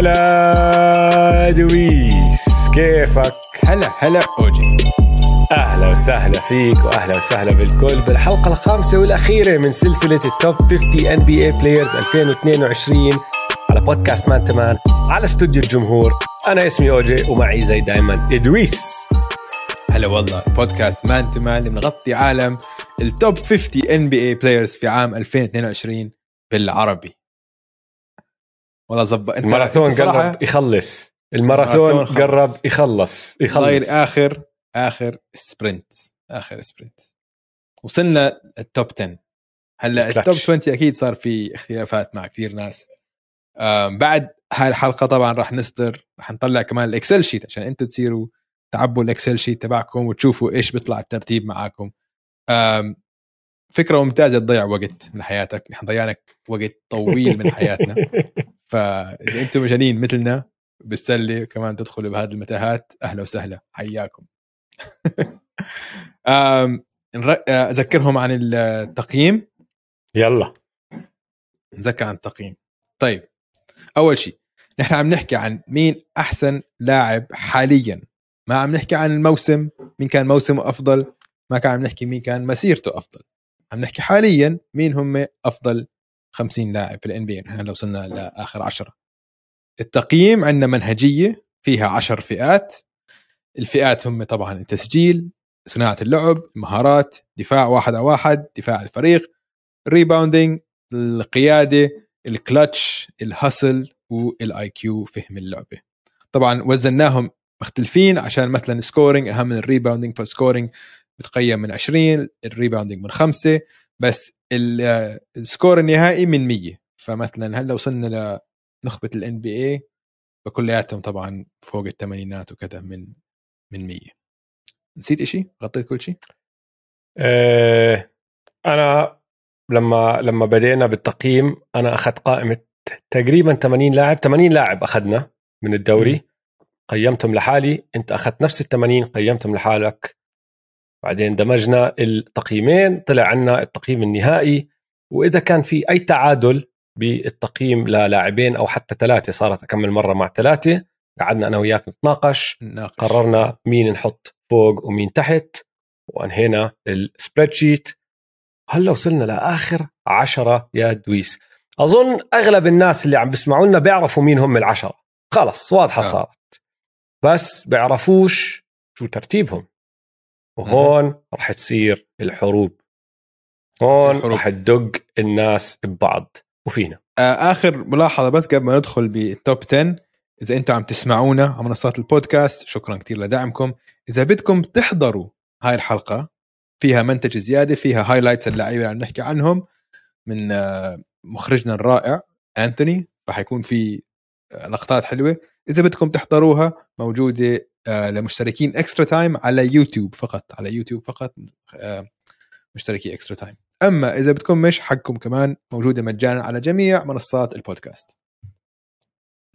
هلا دويس كيفك؟ هلا هلا. أوجي. أهلا وسهلا فيك وأهلا وسهلا بالكل بالحلقة الخامسة والأخيرة من سلسلة ال top 50 NBA players 2022 على بودكاست Man to Man على استوديو الجمهور. أنا اسمي أوجي ومعي زي دائما دويس. هلا والله بودكاست Man to Man اللي بنغطي عالم ال top 50 NBA players في عام 2022 بالعربي. والله زبط انت الماراثون قرب يخلص. الماراثون. قرب يخلص. يخلص. اخر آخر sprint آخر sprint وصلنا ال top 10 هلا. ال top 20 أكيد صار في اختلافات مع كثير ناس. بعد هاي الحلقة طبعا راح نصدر راح نطلع كمان ال Excel sheet عشان أنتم تصيروا تعبوا ال Excel sheet تبعكم وتشوفوا إيش بيطلع الترتيب معاكم. فكرة ممتازة تضيع وقت من حياتك نحن ضيعنا وقت طويل من حياتنا. فاذا أنتم مجانين مثلنا بالسلة كمان تدخلوا بهذه المتاهات. أهلا وسهلا. حياكم. أذكرهم عن التقييم. يلا. نذكر عن التقييم. طيب أول شيء نحن عم نحكي عن مين أحسن لاعب حاليا. ما عم نحكي عن الموسم مين كان موسمه أفضل. ما كان عم نحكي مين كان مسيرته أفضل. عم نحكي حاليا مين هم أفضل 50 لاعب في ال NBA نحن هلا وصلنا لآخر عشرة. التقييم عندنا منهجية فيها عشر فئات. الفئات هم طبعا التسجيل صناعة اللعب المهارات دفاع واحد على واحد دفاع الفريق rebounding القيادة ال clutch ال hustle وال IQ فهم اللعبة. طبعا وزناهم مختلفين عشان مثلا scoring أهم من ال rebounding فال scoring بتقيم من 20 ال rebounding من 5 بس ال- ال score النهائي من 100 فمثلا هلا وصلنا لنخبه ال NBA فكلياتهم طبعا فوق الثمانينات وكذا من من 100 نسيت إشي؟ غطيت كل شيء آه، أنا لما لما بدينا بالتقييم أنا أخذت قائمة تقريبا 80 لاعب. 80 لاعب أخذنا من الدوري. قيمتهم لحالي أنت أخذت نفس ال 80 قيمتهم لحالك. بعدين دمجنا التقييمين طلع عنا التقييم النهائي وإذا كان في أي تعادل بالتقييم للاعبين أو حتى ثلاثة صارت أكمل مرة مع ثلاثة قعدنا أنا وياك نتناقش. نناقش قررنا مين نحط فوق ومين تحت وأنهينا السبريد شيت هلا وصلنا لآخر عشرة يا دويس؟ أظن أغلب الناس اللي عم بيسمعوا لنا بيعرفوا مين هم العشرة. خلص واضحة آه. صارت. بس بيعرفوش شو ترتيبهم. وهون رح تصير الحروب. هون. رح تدق الناس ببعض وفينا. آه، آخر ملاحظة بس قبل ما ندخل بالتوب 10 إذا أنتم عم تسمعونا على منصات البودكاست شكرا كثير لدعمكم. إذا بدكم تحضروا هاي الحلقة فيها منتج زيادة فيها highlights اللعيبه اللي عم نحكي عنهم من آه، مخرجنا الرائع انثوني فحيكون في آه، لقطات حلوة. إذا بدكم تحضروها موجودة آه، لمشتركين Extra Time على يوتيوب فقط على يوتيوب فقط آه، مشتركي Extra Time أما إذا بدكم مش حاقكم كمان موجودة مجانا على جميع منصات البودكاست.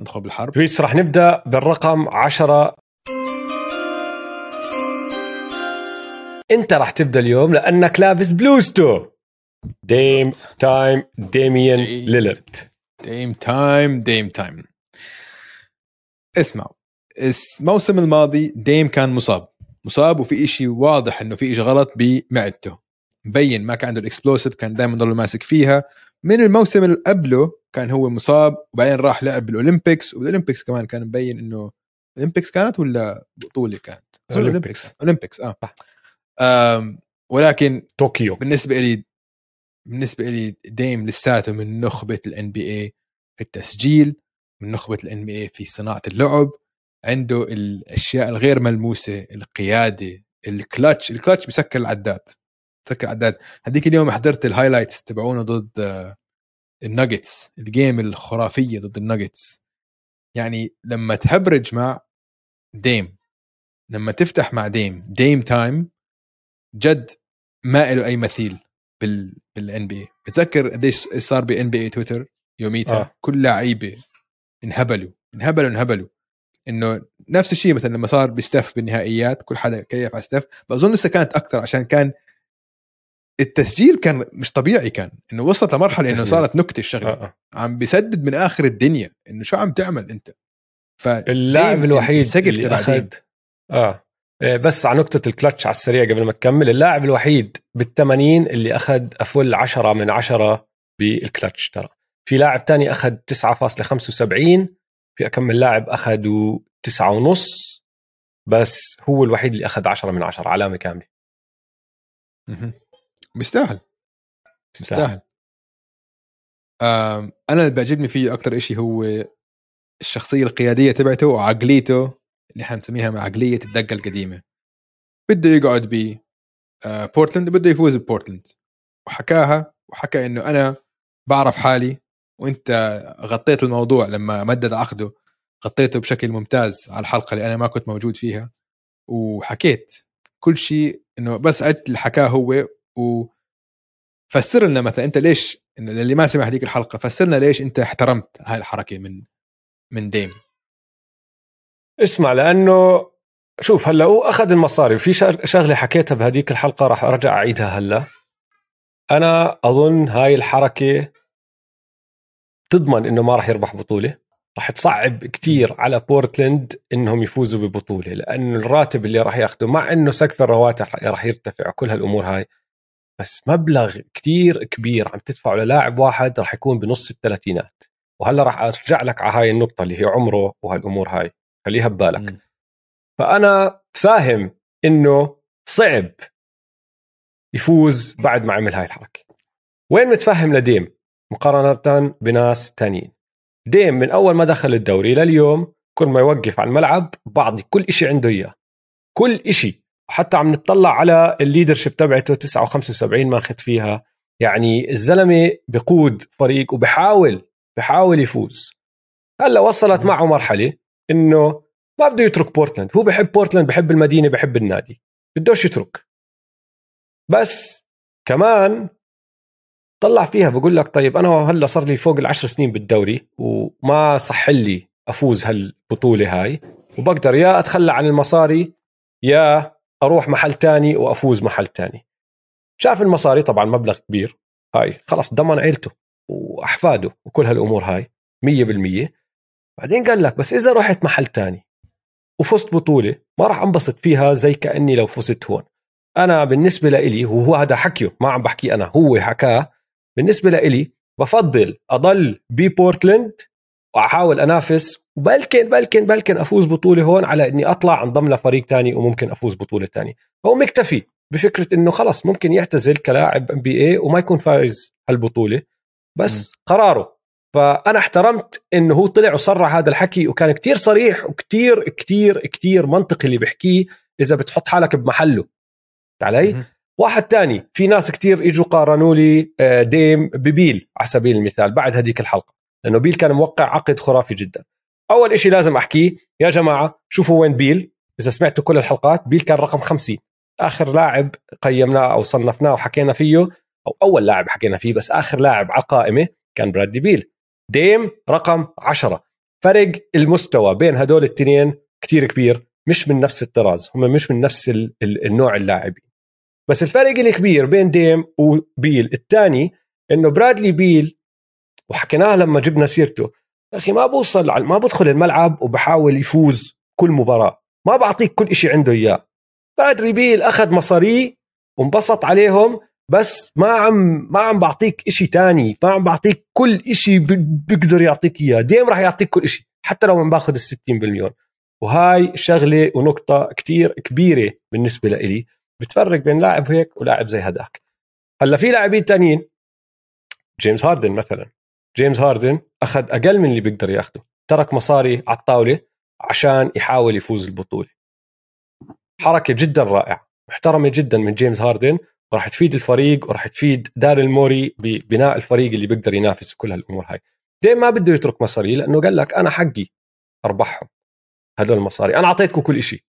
ندخل بالحرب. دويس رح نبدأ بالرقم عشرة. انت رح تبدأ اليوم لأنك لابس بلوزته ديم. تايم ديميان ديم. ليلرد Dame Time Dame Time اسمعوا. الموسم الماضي ديم كان مصاب. مصاب وفي إشي واضح إنه في إشي غلط بمعدته. مبين ما كان عنده ال explosive كان دائما ضل ماسك فيها. من الموسم اللي قبله كان هو مصاب وبعدين راح لعب بال Olympics. وبال Olympics كمان كان مبين إنه ال Olympics كانت ولا بطولة كانت؟ أظن Olympics. Olympics آه. ولكن طوكيو. بالنسبة لي بالنسبة لي ديم لساته من نخبة ال NBA في التسجيل. من نخبة ال NBA في صناعة اللعب عنده الأشياء الغير ملموسة القيادة ال clutch ال clutch بسكر العداد بسكر العداد هذيك اليوم حضرت ال highlights تبعونه ضد آه، الناجتس ال game الخرافية ضد الناجتس يعني لما تهبرج مع ديم لما تفتح مع ديم Dame Time جد ما له أي مثيل بال بال NBA بتذكر قديش صار ب NBA Twitter يوميتها آه. آه. كل لعيبة انهبلوا انهبلوا انهبلوا إنه نفس الشيء مثلا لما صار بستف بالنهائيات كل حدا كيف على ستف بظن لسه كانت أكثر عشان كان التسجيل كان مش طبيعي كان إنه وصلت لمرحلة إنه. صارت نكتة الشغلة آه. آه. عم بيسدد من آخر الدنيا إنه شو عم تعمل أنت اللاعب ديم الوحيد اللي اخذ. آه إيه، بس على نقطة الكلتش على السريع قبل ما تكمل اللاعب الوحيد بالثمانين اللي أخذ أفل عشرة من عشرة بالكلتش ترى في لاعب تاني أخذ 9.75 في كم من لاعب أخذوا تسعة ونص بس هو الوحيد اللي أخذ عشرة من عشرة علامة كاملة. مهم. بيستاهل. بيستاهل. أنا اللي بيعجبني فيه أكثر شيء هو الشخصية القيادية تبعته وعقليته اللي مع عقلية الدقة القديمة. بده يقعد ب آه، بورتلاند بده يفوز ببورتلاند. وحكاها وحكى إنه أنا بعرف حالي وانت غطيت الموضوع لما مدد عقده غطيته بشكل ممتاز على الحلقة اللي أنا ما كنت موجود فيها وحكيت كل شيء إنه بس عدت اللي حكاه هو وفسر لنا مثلا أنت ليش اللي ما سمع هذيك الحلقة فسرنا ليش أنت احترمت هاي الحركة من من ديم. اسمع لأنه شوف هلأ هو أخذ المصاري وفي شغ- شغلة حكيتها بهديك الحلقة راح أرجع أعيدها هلأ. أنا أظن هاي الحركة تضمن إنه ما راح يربح بطولة راح تصعب كتير على بورتلاند إنهم يفوزوا ببطولة لأنه الراتب اللي راح ياخذه مع إنه سقف الرواتب راح يرتفع كل هالأمور هاي بس مبلغ كتير كبير عم تدفعه للاعب واحد راح يكون بنص الثلاثينات. وهلا راح أرجع لك على هاي النقطة اللي هي عمره وهالأمور هاي خليها ببالك. فأنا فاهم إنه صعب يفوز بعد ما عمل هاي الحركة. وين متفهم لديم؟ مقارنة بناس تانيين. ديم من أول ما دخل الدوري لليوم كل ما يوقف على الملعب بعطي كل إشي عنده إياه. كل إشي. وحتى عم نطلع على ال leadership تبعته 79 ماخذ فيها. يعني الزلمة بقود فريق وبحاول بحاول يفوز. هلأ وصلت معه مرحلة إنه ما بده يترك بورتلاند. هو بحب بورتلاند بحب المدينة بحب النادي. بدوش يترك. بس كمان طلع فيها بقول لك طيب أنا هلأ صار لي فوق العشر سنين بالدوري وما صح لي أفوز هالبطولة هاي وبقدر يا أتخلى عن المصاري يا أروح محل تاني وأفوز محل تاني. شاف المصاري طبعا مبلغ كبير هاي خلص ضمن عيلته وأحفاده وكل هالأمور هاي 100% بعدين قال لك بس إذا رحت محل تاني وفزت بطولة ما راح أنبسط فيها زي كأني لو فزت هون. أنا بالنسبة لإلي وهو هذا حكيه ما عم بحكي أنا هو حكاه بالنسبة لإلي بفضل أضل ببورتلاند وأحاول أنافس وبلكن بلكن بلكن أفوز بطولة هون على إني أطلع أنضم لفريق تاني وممكن أفوز بطولة تاني هو مكتفي بفكرة إنه خلص ممكن يعتزل كلاعب NBA وما يكون فايز هالبطولة بس م. قراره فأنا احترمت إنه هو طلع وصرح هذا الحكي وكان كتير صريح وكتير كتير كتير منطقي اللي بيحكيه إذا بتحط حالك بمحله علي. واحد تاني. في ناس كتير اجوا قارنوا لي آه، ديم ببيل على سبيل المثال بعد هذيك الحلقة لأنه بيل كان موقع عقد خرافي جدا. أول إشي لازم احكيه يا جماعة شوفوا وين بيل. إذا سمعتوا كل الحلقات بيل كان رقم 50 آخر لاعب قيمناه أو صنفناه وحكينا فيه أو أول لاعب حكينا فيه بس آخر لاعب على القائمة كان برادلي بيل. ديم رقم 10 فرق المستوى بين هدول الاثنين كتير كبير مش من نفس الطراز هم مش من نفس ال- ال- النوع اللاعبين. بس الفرق الكبير بين ديم وبيل. الثاني إنه برادلي بيل وحكيناها لما جبنا سيرته أخي ما بوصل ما بدخل الملعب وبحاول يفوز كل مباراة ما بعطيك كل إشي عنده إياه. برادلي بيل أخذ مصاريه وانبسط عليهم بس ما عم ما عم بعطيك إشي تاني ما عم بعطيك كل إشي ب- بيقدر يعطيك إياه. ديم راح يعطيك كل إشي حتى لو عم باخذ ال 60 بالمليون. وهاي شغلة ونقطة كتير كبيرة بالنسبة لإلي. بتفرق بين لاعب هيك ولاعب زي هداك. هلأ في لاعبين تانيين جيمس هاردن مثلا. جيمس هاردن أخذ أقل من اللي بيقدر ياخده. ترك مصاري على الطاولة عشان يحاول يفوز البطولة. حركة جدا رائعة محترمة جدا من جيمس هاردن وراح تفيد الفريق وراح تفيد داريل موري ببناء الفريق اللي بيقدر ينافس وكل هالأمور هاي. ديم ما بده يترك مصاري لأنه قال لك أنا حقي أربحهم هدول المصاري. أنا أعطيتكم كل شيء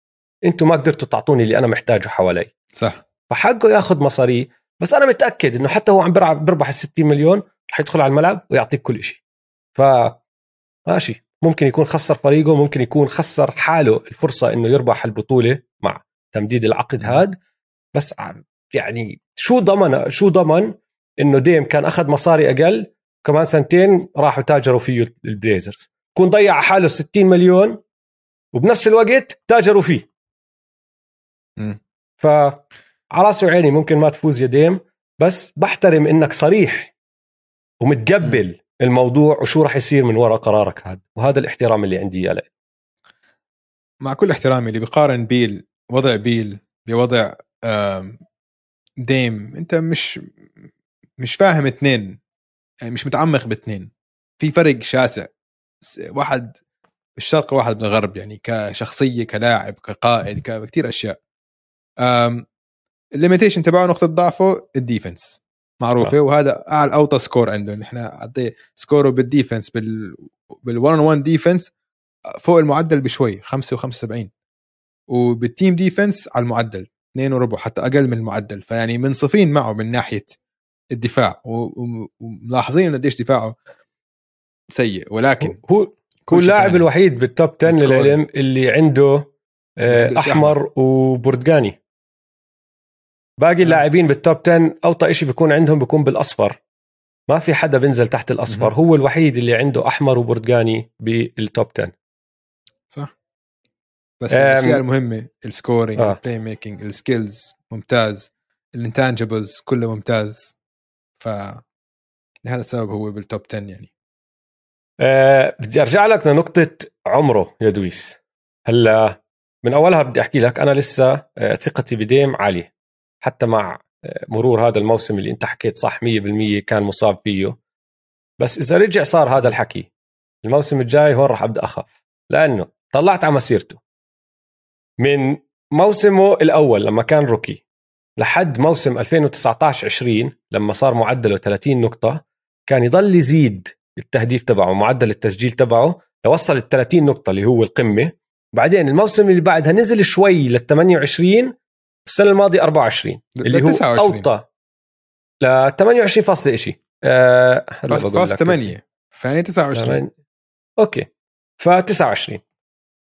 أنتم ما قدرتوا تعطوني اللي أنا محتاجه حوالي. صح. فحقه ياخذ مصاري بس أنا متأكد إنه حتى هو عم بيلعب بيربح ال 60 مليون رح يدخل على الملعب ويعطيك كل شيء ف ماشي. ممكن يكون خسر فريقه ممكن يكون خسر حاله الفرصة إنه يربح البطولة مع تمديد العقد هاد. بس يعني شو ضمن شو ضمن إنه ديم كان أخذ مصاري أقل كمان سنتين راحوا تاجروا فيه البليزرز. كون ضيع حاله 60 مليون وبنفس الوقت تاجروا فيه. ف على راسي وعيني ممكن ما تفوز يا ديم بس بحترم إنك صريح ومتقبل م. الموضوع وشو راح يصير من وراء قرارك هذا وهذا الاحترام اللي عندي إياه مع كل احترامي اللي بيقارن بيل وضع بيل بوضع ديم أنت مش مش فاهم اثنين يعني مش متعمق باثنين في فرق شاسع. واحد بالشرق واحد بالغرب يعني كشخصية كلاعب كقائد كثير أشياء. ال limitation تبعه نقطة ضعفه ال defense. معروفة آه. وهذا أعلى أوطى score عنده. إحنا اعطيه score ه بال defense بال بال 1 1 defense فوق المعدل بشوي 5 و75 وبال team defense على المعدل 2 وربع حتى أقل من المعدل. فيعني منصفين معه من ناحية الدفاع وملاحظين قديش دفاعه سيء. ولكن هو هو اللاعب الوحيد بال top 10 للعلم اللي عنده آه، أحمر وبرتقاني. باقي اللاعبين بال top 10 أوطى شيء بيكون عندهم بيكون بالأصفر. ما في حدا بينزل تحت الأصفر. هو الوحيد اللي عنده أحمر وبرتقاني بال top 10 صح. بس الأشياء المهمة ال scoring آه. ال playmaking ال skills ممتاز. ال intangibles كله ممتاز. ف لهذا السبب هو بال top 10 يعني. أه بدي أرجع لك لنقطة عمره يا دويس. هلأ من أولها بدي أحكي لك أنا لسه آه، ثقتي بديم عالية. حتى مع آه، مرور هذا الموسم اللي انت حكيت صح 100% كان مصاب فيه. بس إذا رجع صار هذا الحكي الموسم الجاي هون راح أبدأ أخاف. لأنه طلعت على مسيرته. من موسمه الأول لما كان روكي لحد موسم 2019 20 لما صار معدله 30 نقطة كان يضل يزيد التهديف تبعه معدل التسجيل تبعه لوصل ال 30 نقطة اللي هو القمة. بعدين الموسم اللي بعدها نزل شوي لل 28 السنة الماضية 24 اللي هو 29. أوطى. ل 28 فاصلة شيء بس فاص 8 فيعني 29 أوكي. ف 29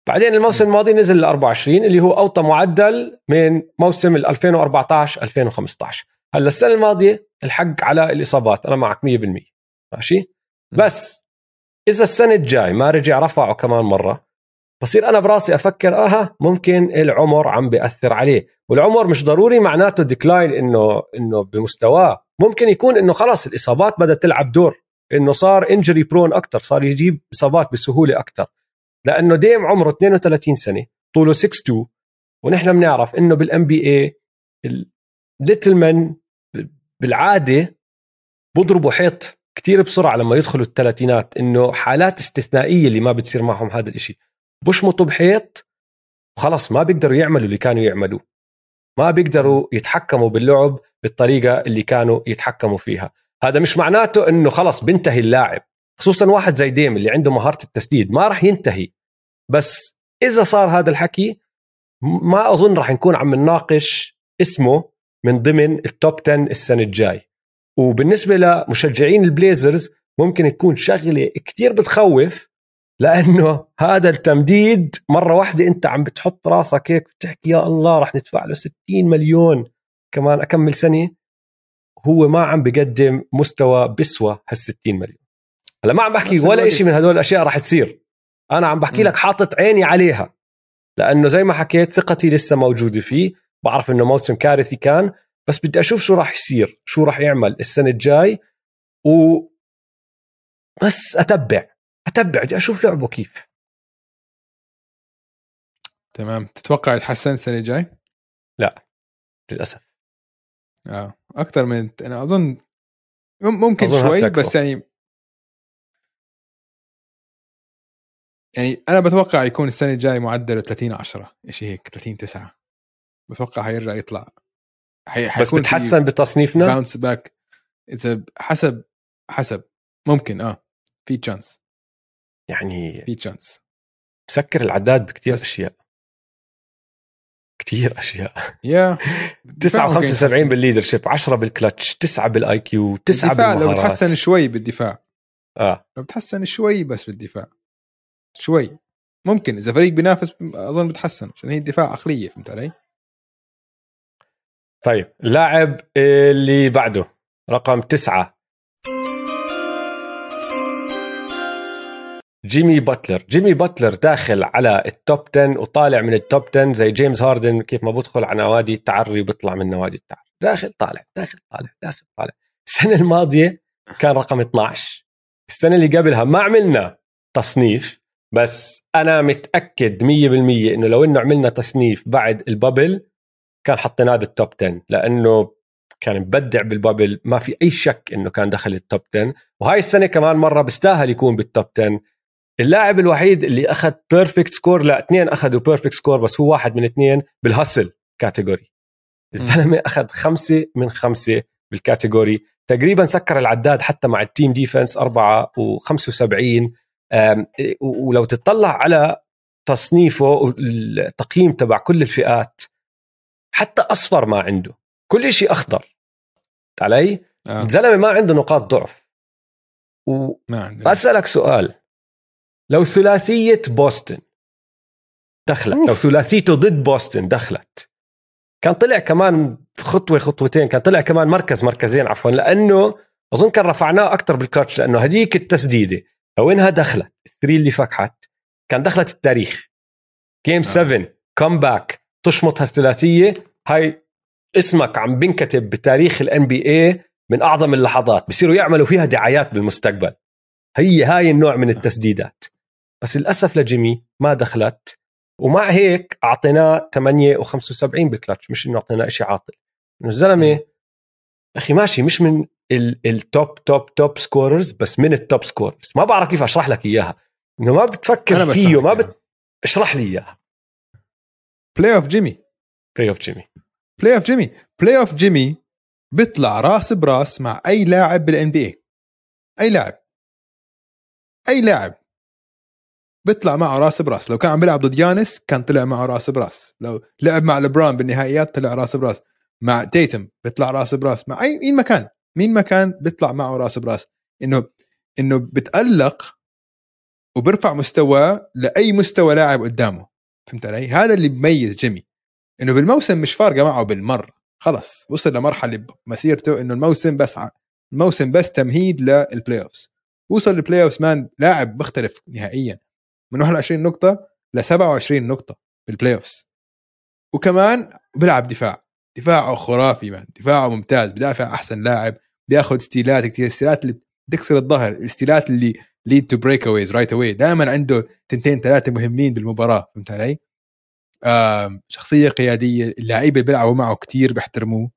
بعدين الموسم الماضي نزل ل 24 اللي هو أوطى معدل من موسم 2014 2015 هلا السنة الماضية الحق على الإصابات أنا معك 100% ماشي؟ بس إذا السنة الجاي ما رجع رفعه كمان مرة بصير أنا براسي أفكر أها ممكن العمر عم بيأثر عليه. والعمر مش ضروري معناته decline إنه إنه بمستواه. ممكن يكون إنه خلاص الإصابات بدأت تلعب دور إنه صار injury prone أكثر صار يجيب إصابات بسهولة أكثر لأنه ديم عمره 32 سنة طوله 6 2 ونحن بنعرف إنه بال NBA ال little man بالعادة بضربوا حيط كتير بسرعة لما يدخلوا الثلاثينات إنه حالات استثنائية اللي ما بتصير معهم هذا الإشي. بشمطوا بحيط وخلص ما بيقدروا يعملوا اللي كانوا يعملوه ما بيقدروا يتحكموا باللعب بالطريقة اللي كانوا يتحكموا فيها. هذا مش معناته إنه خلص بنتهي اللاعب. خصوصا واحد زي ديم اللي عنده مهارة التسديد ما راح ينتهي. بس إذا صار هذا الحكي ما أظن راح نكون عم نناقش اسمه من ضمن ال top 10 السنة الجاي. وبالنسبة لمشجعين ال Blazers ممكن تكون شغلة كتير بتخوف لأنه هذا التمديد مرة واحدة أنت عم بتحط راسك هيك بتحكي يا الله راح ندفع له 60 مليون كمان أكمل سنة. هو ما عم بقدم مستوى بسوى هال 60 مليون. هلا ما عم بحكي ولا شيء من هدول الأشياء راح تصير. أنا عم بحكي لك حاطط عيني عليها. لأنه زي ما حكيت ثقتي لسه موجودة فيه. بعرف إنه موسم كارثي كان. بس بدي أشوف شو راح يصير شو راح يعمل السنة الجاي. و بس أتبع. أتبع بدي أشوف لعبه كيف. تمام. تتوقع يتحسن السنة الجاي؟ لا للأسف. آه. أكثر من أنا أظن ممكن أظن شوي بس يعني يعني أنا بتوقع يكون السنة الجاي معدله 30 10 شيء هيك 30 9 بتوقع حيرجع يطلع. حي... بس بتحسن بتصنيفنا؟ bounce back إذا حسب حسب. ممكن آه. في chance يعني في chance مسكر العداد بكثير أشياء. كثير أشياء. Yeah. 9 75 بال leadership 10 بالكلتش 9 بال IQ 9 بالمهارات لو بتحسن شوي بالدفاع. آه. لو بتحسن شوي بس بالدفاع. شوي. ممكن إذا فريق بينافس أظن بتحسن عشان هي الدفاع عقلية فهمت علي؟ طيب اللاعب اللي بعده رقم تسعة. جيمي باتلر. جيمي باتلر داخل على ال top 10 وطالع من ال top 10 زي جيمس هاردن كيف ما بدخل على نوادي التعري وبيطلع من نوادي التعري. داخل طالع داخل طالع داخل طالع. السنة الماضية كان رقم 12 السنة اللي قبلها ما عملنا تصنيف بس أنا متأكد 100% إنه لو إنه عملنا تصنيف بعد ال bubble كان حطيناه بال top 10 لأنه كان مبدع بال bubble. ما في أي شك إنه كان دخل ال top 10 وهاي السنة كمان مرة بيستاهل يكون بال top 10 اللاعب الوحيد اللي أخذ perfect score لا اثنين أخذوا perfect score بس هو واحد من اثنين بال hustle category الزلمة أخذ خمسة من خمسة بال category تقريبا سكر العداد حتى مع ال team defense 4 و75 ولو تطلع على تصنيفه التقييم تبع كل الفئات حتى أصفر ما عنده. كل شيء أخضر. علي؟ آه. الزلمة ما عنده نقاط ضعف. وبسالك سؤال. لو ثلاثية بوسطن. دخلت. أوف. لو ثلاثيته ضد بوسطن دخلت. كان طلع كمان خطوة خطوتين كان طلع كمان مركز مركزين عفوا لأنه أظن كان رفعناه أكثر بالكاتش لأنه هذيك التسديدة. لو إنها دخلت ال three اللي فكحت كان دخلت التاريخ. game 7 comeback تشمط هالثلاثية. هاي اسمك عم بنكتب بتاريخ ال NBA من أعظم اللحظات. بصيروا يعملوا فيها دعايات بالمستقبل. هي هاي النوع من التسديدات. بس للأسف لجيمي ما دخلت ومع هيك أعطيناه 8 و75 بالكلتش مش إنه أعطيناه شيء عاطل. إنه الزلمة أخي ماشي مش من ال top top top scorers بس من ال top scorers ما بعرف كيف أشرح لك إياها. إنه ما بتفكر فيه ما بت... اشرح لي إياها. بلاي اوف جيمي بلاي اوف جيمي بلاي اوف جيمي بلاي اوف جيمي بيطلع راس براس مع أي لاعب بال NBA أي لاعب. أي لاعب. بيطلع معه راس براس. لو كان عم بيلعب ضد يانس كان طلع معه راس براس. لو لعب مع لبران بالنهائيات طلع راس براس. مع تيتم بيطلع راس براس. مع اي مين مكان مين مكان بيطلع معه راس براس. انه إنه بتألق وبرفع مستواه لأي مستوى لاعب قدامه. فهمت علي؟ هذا اللي بميز جيمي. إنه بالموسم مش فارقة معه بالمرة خلص. وصل لمرحلة بمسيرته إنه الموسم بس الموسم بس تمهيد لل playoffs وصل لل playoffs man لاعب مختلف نهائيا. من 21 نقطة ل 27 نقطة بال playoffs وكمان بيلعب دفاع. دفاعه خرافي man دفاعه ممتاز. بدافع أحسن لاعب. بياخذ steal ات كثير steal ات اللي بتكسر الظهر. ال steal ات اللي lead to breakaways right away دائما عنده تنتين ثلاثة مهمين بالمباراة. فهمت علي؟ شخصية قيادية. اللعيبة اللي بيلعبوا معه كثير بيحترموه.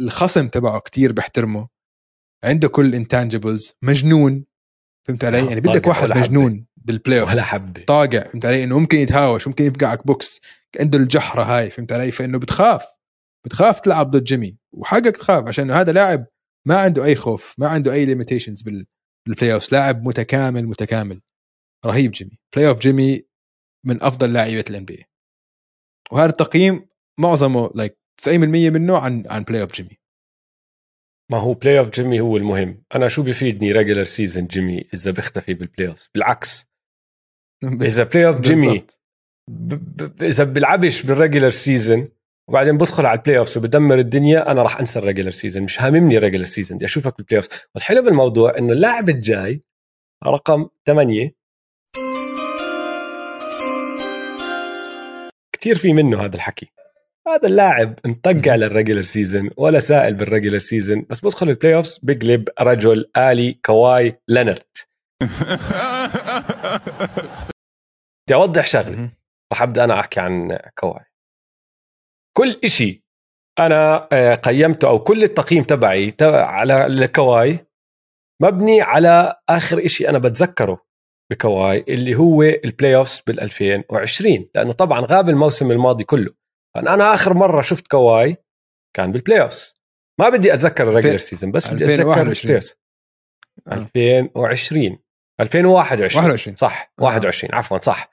الخصم تبعه كثير بيحترمه. عنده كل ال intangibles مجنون. فهمت علي؟ يعني بدك واحد مجنون. بال playoff ولا حبه طاقع فهمت علي؟ إنه ممكن يتهاوش ممكن يفقعك بوكس عنده الجحرة هاي فهمت علي؟ فإنه بتخاف. بتخاف تلعب ضد جيمي. وحقك تخاف عشان هذا لاعب ما عنده أي خوف ما عنده أي limitations بال playoff لاعب متكامل متكامل. رهيب جيمي. playoff جيمي من أفضل لاعيبه ال NBA وهذا التقييم معظمه like like 90% منه عن عن playoff جيمي. ما هو playoff جيمي هو المهم. أنا شو بيفيدني regular season جيمي إذا بيختفي بال playoff بالعكس. اذا playoff جيمي ب... ب... إذا بيلعبش بال regular season وبعدين بدخل على ال playoff وبدمر الدنيا أنا راح أنسى ال regular season مش هاممني ال regular season بدي أشوفك بال playoff والحلو بالموضوع إنه اللاعب الجاي رقم 8 كثير في منه هذا الحكي. هذا اللاعب مطقع لل regular season ولا سائل بال regular season بس بدخل ال playoff بقلب رجل آلي كواي لينرد بدي أوضح شغلة. راح أبدأ أنا أحكي عن كواي كل إشي أنا آه، قيمته أو كل التقييم تبعي على الكواي مبني على آخر إشي أنا بتذكره بكواي اللي هو ال playoffs بال 2020 لأنه طبعا غاب الموسم الماضي كله. فانا آخر مرة شفت كواي كان بال playoffs ما بدي أتذكر ال regular season بس بدي أتذكر ال playoffs 2020 2021 21 صح 21 آه. عفوا صح.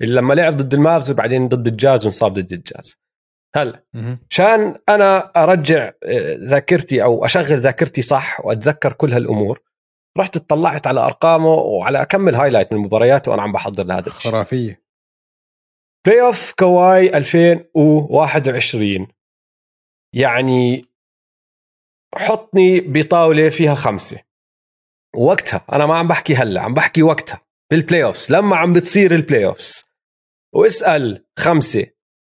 لما لعب ضد ال Mavs وبعدين ضد الجاز وانصاب ضد الجاز. هلا عشان أنا أرجع آه، ذاكرتي أو أشغل ذاكرتي صح وأتذكر كل هالأمور رحت اطلعت على أرقامه وعلى اكمن highlight من مبارياته وأنا عم بحضر لهذا الشيء. خرافية. playoff كواي 2021 يعني حطني بطاولة فيها خمسة. وقتها أنا ما عم بحكي هلأ عم بحكي وقتها بال playoffs لما عم بتصير البلاي اوفز واسأل خمسة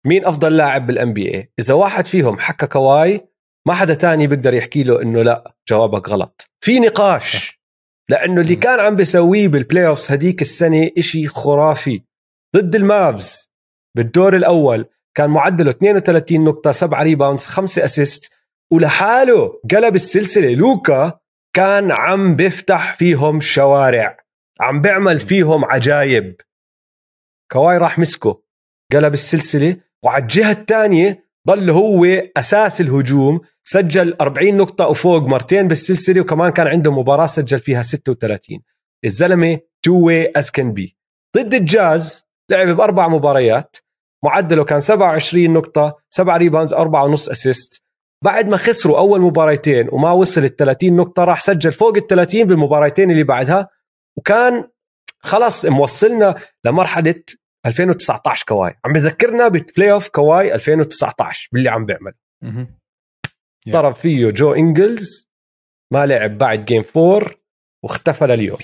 مين أفضل لاعب بال NBA إذا واحد فيهم حكى كواي ما حدا تاني بيقدر يحكي له إنه لأ جوابك غلط. في نقاش لأنه اللي كان عم بيسويه بال playoffs هديك السنة إشي خرافي. ضد ال Mavs بالدور الأول كان معدله 32 نقطة 7 rebounds 5 assist ولحاله قلب السلسلة لوكا كان عم بيفتح فيهم شوارع عم بيعمل فيهم عجايب. كواي راح مسكه قلب السلسلة وعلى الجهة الثانية ضل هو أساس الهجوم سجل 40 نقطة وفوق مرتين بالسلسلة وكمان كان عنده مباراة سجل فيها 36 الزلمة two-way as can be ضد الجاز لعب بأربع مباريات معدله كان 27 نقطة 7 rebounds 4 ونص assist بعد ما خسروا أول مباريتين وما وصل ال 30 نقطة راح سجل فوق ال 30 بالمباريتين اللي بعدها. وكان خلص موصلنا لمرحلة 2019 كواي. عم بذكرنا ب playoff كواي 2019 باللي عم بيعمل ضرب فيه جو إنجلز ما لعب بعد game 4 واختفى لليوم.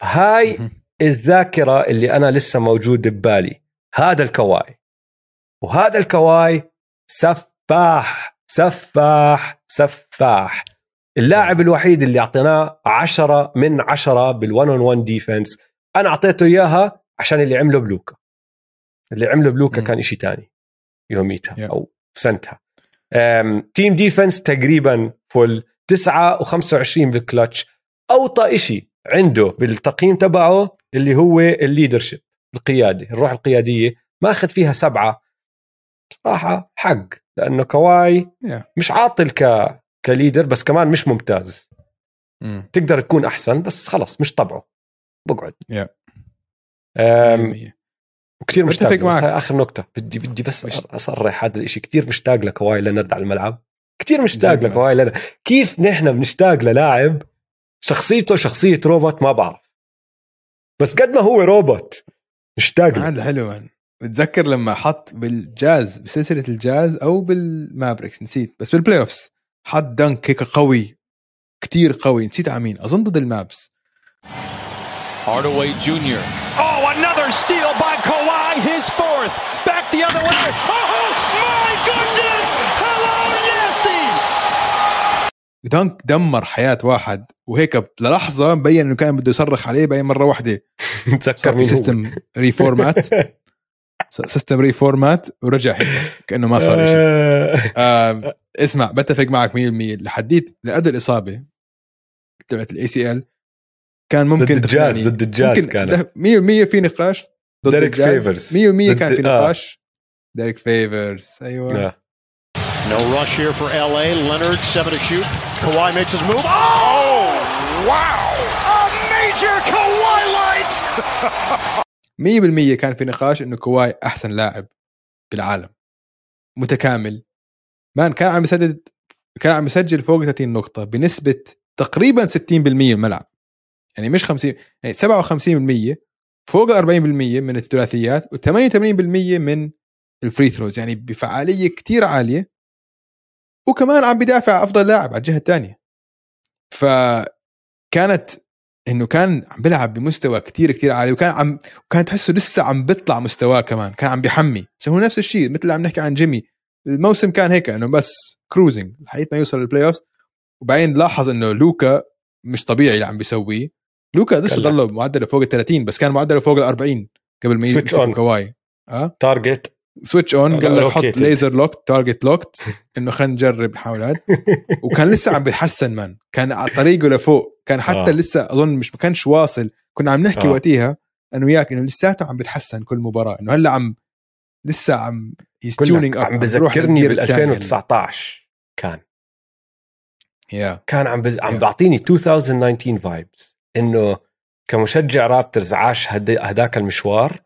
فهاي الذاكرة اللي أنا لسه موجود ببالي. هذا الكواي. وهذا الكواي سفاح. سفاح سفاح. اللاعب الوحيد اللي أعطيناه عشرة من عشرة بال one on one defense أنا أعطيته إياها عشان اللي عمله بلوكا. اللي عمله بلوكا كان إشي تاني يوميتها yeah. أو سنتها. team defense تقريبا full 9 و25 بالكلتش أوطى إشي عنده بالتقييم تبعه اللي هو ال leadership القيادة الروح القيادية. ماخذ فيها سبعة. صراحة حق. لأنه كواي yeah. مش عاطل ك ك leader بس كمان مش ممتاز. mm. تقدر تكون أحسن بس خلص مش طبعه. بقعد. Yeah. وكثير مشتاق بس هاي آخر نقطة. بدي بدي بس مش... أصرح هذا الشيء كثير مشتاق لكواي لينارد على الملعب. كثير مشتاق لكواي لينارد كيف نحن بنشتاق للاعب؟ شخصيته شخصية روبوت ما بعرف. بس قد ما هو روبوت مشتاق هذا حلو. بتذكر لما حط بالجاز بسلسلة الجاز أو بال Mavericks نسيت بس بال playoffs حط dunk هيك قوي كتير قوي نسيت على مين أظن ضد ال Mavs Hardaway Jr. Oh, another steal by Kawhi, his fourth. Back the other way. Oh, my goodness! Hello, nasty! دانك دمر حياة واحد وهيك للحظة مبين إنه كان بده يصرخ عليه باين مرة واحدة تذكر في سيستم ريفورمات سيستم ريفورمات ورجع هيك كأنه ما صار شيء آه اسمع بتفق معك 100% لحديت لقد الإصابة تبعت الاي سي ال كان ممكن ضد الجاز ضد الجاز كانت 100% في نقاش ضد Derrick Favors 100% كان في آه. نقاش آه. Derrick Favors أيوه No rush here for LA. Leonard, seven to shoot. Kawhi makes his move. Oh, wow! A major Kawhi light! 100% كان في نقاش إنه كواي أحسن لاعب بالعالم. متكامل. man كان عم يسدد كان عم يسجل فوق 30 نقطة بنسبة تقريبا 60% الملعب. يعني مش 50 يعني 57% فوق 40% من الثلاثيات و88% من ال free throws يعني بفعالية كتير عالية. وكمان عم بدافع أفضل لاعب على الجهة الثانية فكانت إنه كان عم بيلعب بمستوى كتير كتير عالي وكان عم وكان تحسه لسه عم بيطلع مستواه كمان كان عم بيحمي. هو نفس الشيء مثل اللي عم نحكي عن جيمي. الموسم كان هيك إنه بس cruising لحد ما يوصل لل playoff وبعدين لاحظ إنه لوكا مش طبيعي اللي عم بيسويه. لوكا لسه ضله معدله فوق ال 30 بس كان معدله فوق ال 40 قبل ما يمسك كواي. آه؟ تارجت سويتش اون قال لك حط ليزر لوك تارجت لوكت إنه خلينا نجرب نحاول وكان لسه عم بيتحسن مان كان على طريقه لفوق. كان حتى آه. لسه أظن مش ما كانش واصل. كنا عم نحكي آه. وقتها أنا وياك إنه لساته عم بيتحسن كل مباراة. إنه هلأ عم لسه عم تيونينج عم بذكرني بال 2019 كان. يا yeah. كان عم بز... عم yeah. بيعطيني 2019 vibes إنه كمشجع Raptors عاش هداك المشوار.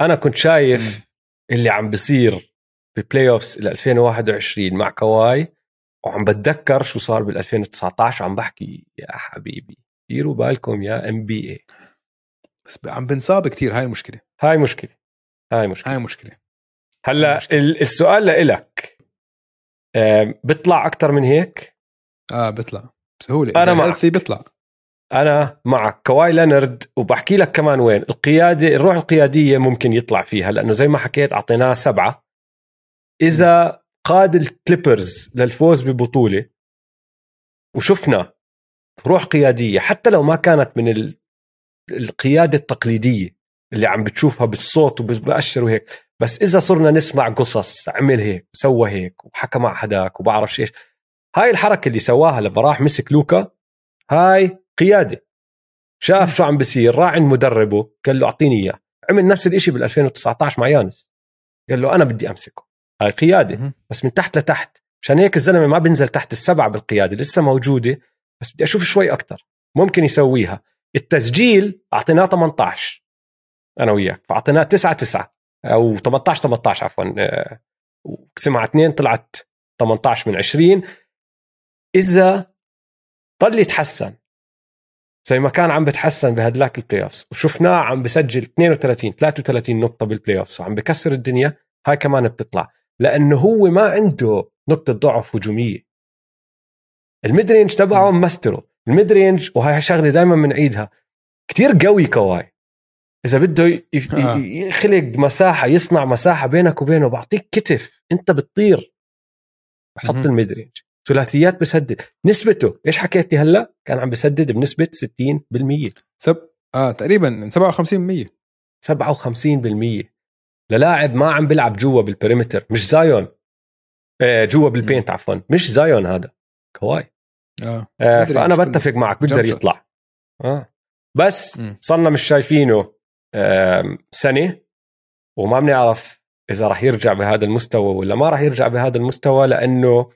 أنا كنت شايف. اللي عم بصير ب playoffs ل 2021 مع كواي وعم بتذكر شو صار بال 2019 وعم بحكي يا حبيبي. ديروا بالكم يا NBA بس عم بنصاب كثير هاي المشكلة. هاي مشكلة. هاي مشكلة. هاي مشكلة. هلأ السؤال لإلك. بيطلع أكثر من هيك؟ آه بيطلع. بسهوله أنا. معك. بيطلع. أنا معك. كواي لينرد وبحكي لك كمان وين. القيادة الروح القيادية ممكن يطلع فيها لأنه زي ما حكيت أعطيناه سبعة. إذا قاد ال Clippers للفوز ببطولة وشفنا روح قيادية حتى لو ما كانت من ال- القيادة التقليدية اللي عم بتشوفها بالصوت وبأشر وهيك. بس إذا صرنا نسمع قصص عمل هيك وسوى هيك وحكى مع حداك وبعرف إيش. هاي الحركة اللي سواها لما راح مسك لوكا هاي قياده شاف شو عم بصير راح عند مدربه قال له أعطيني إياه. عمل نفس الشيء بال 2019 مع يانس. قال له أنا بدي أمسكه. هاي قياده. بس من تحت لتحت. عشان هيك الزلمة ما بينزل تحت السبعة بالقياده لسه موجودة. بس بدي أشوف شوي أكثر ممكن يسويها. التسجيل أعطيناه 18 أنا وياك. فأعطيناه 9 9 أو 18 18 عفوا. آه، وقسمها على اثنين طلعت 18 من 20 إذا ضل يتحسن. زي ما كان عم بتحسن بهدلاك ال playoffs وشفناه عم بسجل 32 33 نقطة بال playoffs وعم بكسر الدنيا. هاي كمان بتطلع. لأنه هو ما عنده نقطة ضعف هجومية. ال mid-range تبعه مستره. ال mid-range وهي شغلة دائما بنعيدها كتير قوي كواي. إذا بده. يخلق مساحة يصنع مساحة بينك وبينه بعطيك كتف. أنت بتطير. بحط. ال mid-range ثلاثيات بسدد. نسبته إيش حكيت لي هلأ؟ كان عم بسدد بنسبة 60% سب آه تقريبا 57% 57% للاعب ما عم بيلعب جوا بال perimeter مش زايون. آه جوا بال paint عفوا. مش زايون هذا. كواي. آه آه مدري، فأنا. بتفق معك بيقدر. يطلع. آه. بس. صرنا مش شايفينه آم، سنة وما بنعرف إذا راح يرجع بهذا المستوى ولا ما راح يرجع بهذا المستوى لأنه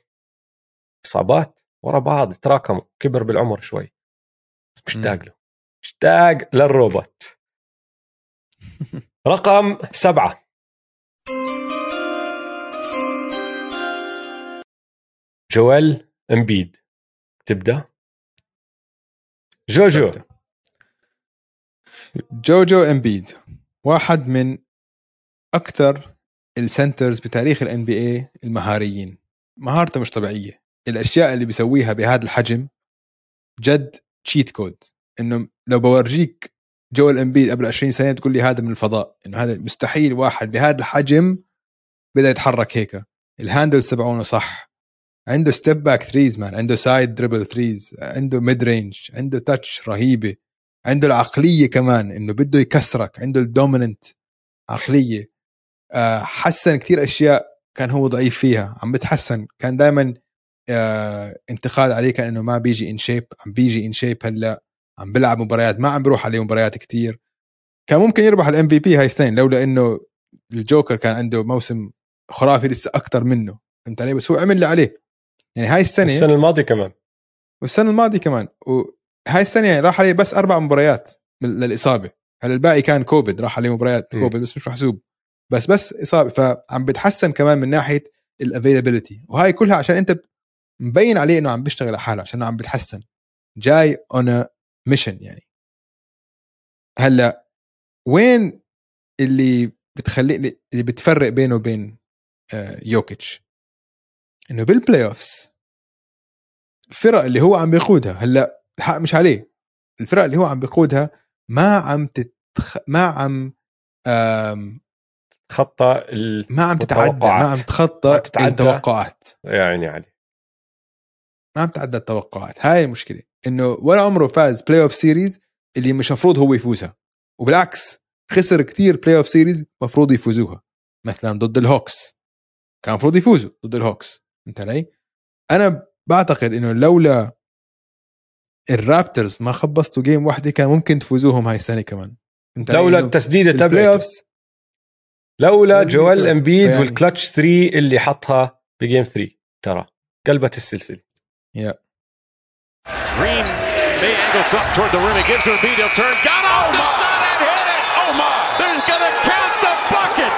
إصابات ورا بعض تراكموا كبر بالعمر شوي. مشتاق له مشتاق للروبوت. رقم سبعة. جويل إمبيد. تبدأ؟ جوجو. جوجو إمبيد. واحد من أكثر ال centers بتاريخ ال NBA المهاريين. مهارته مش طبيعية. الأشياء اللي بيسويها بهذا الحجم جد cheat code إنه لو بورجيك جويل امبيد قبل 20 سنة تقول لي هذا من الفضاء. إنه هذا مستحيل واحد بهذا الحجم بدأ يتحرك هيك. ال handles تبعونه صح. عنده step back threes man عنده side dribble threes عنده mid-range عنده touch رهيبة. عنده العقلية كمان إنه بده يكسرك. عنده ال dominant عقلية. آه، حسن كثير أشياء كان هو ضعيف فيها. عم بتحسن. كان دائما انتقاد عليه كان إنه ما بيجي in shape عم بيجي in shape هلأ عم بيلعب مباريات ما عم بيروح عليه مباريات كتير. كان ممكن يربح ال MVP هاي السنة لولا إنه الجوكر كان عنده موسم خرافي لسه أكثر منه. فهمت علي؟ بس هو عمل اللي عليه. يعني هاي السنة السنة الماضية كمان. والسنة الماضية كمان. وهاي السنة يعني راح عليه بس أربع مباريات للإصابة. هلأ الباقي كان كوفيد راح عليه مباريات م. كوفيد بس مش محسوب بس بس إصابة. فعم بتحسن كمان من ناحية ال availability وهاي كلها عشان أنت مبين عليه إنه عم بيشتغل على حاله عشان عم بتحسن. جاي on mission يعني. هلأ وين اللي بتخلي اللي بتفرق بينه وبين آه، يوكيتش إنه بال playoffs الفرق اللي هو عم بيقودها هلأ الحق مش عليه. الفرق اللي هو عم بيقودها ما عم تتخ... ما عم ال... ما عم تتعدى. ما عم تخطى. التوقعات. يا عيني علي ما عم تتعدى التوقعات. هاي المشكلة إنه ولا عمره فاز playoff series اللي مش مفروض هو يفوزها. وبالعكس خسر كتير playoff series مفروض يفوزوها. مثلا ضد ال Hawks كان مفروض يفوزوا ضد ال Hawks فهمت علي؟ أنا بعتقد إنه لولا ال Raptors ما خبصتوا game واحدة كان ممكن تفوزوهم هاي السنة كمان. علي؟ لولا تبعته اوفز لولا تبعته. إمبيد يعني- والكلتش 3 اللي حطها بجيم 3 ترى. قلبت السلسلة Green may angle something toward the rim. He gives to Embiid. He'll turn. Got off the side and hit it. Oh my! There's gonna count the bucket.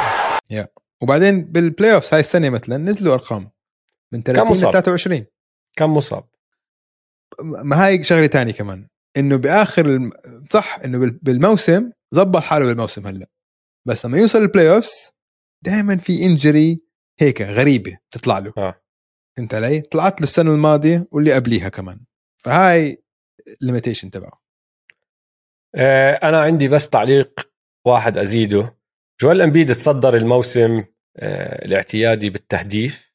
وبعدين بالبلاي اوفز هاي السنة مثلا نزلوا أرقام من 30 ل مصاب؟ 23 كم مصاب ما هاي شغلة تانية كمان إنه بآخر الم... صح إنه بال- بالموسم زبط حاله بالموسم هلأ بس لما يوصل ال playoffs دائما في injury هيك غريبة تطلع له آه. فهمت علي؟ طلعت له السنة الماضية واللي قبليها كمان. فهاي ال limitation تبعه. آه، أنا عندي بس تعليق واحد أزيده. جويل امبيد تصدر الموسم آه، الاعتيادي بالتهديف.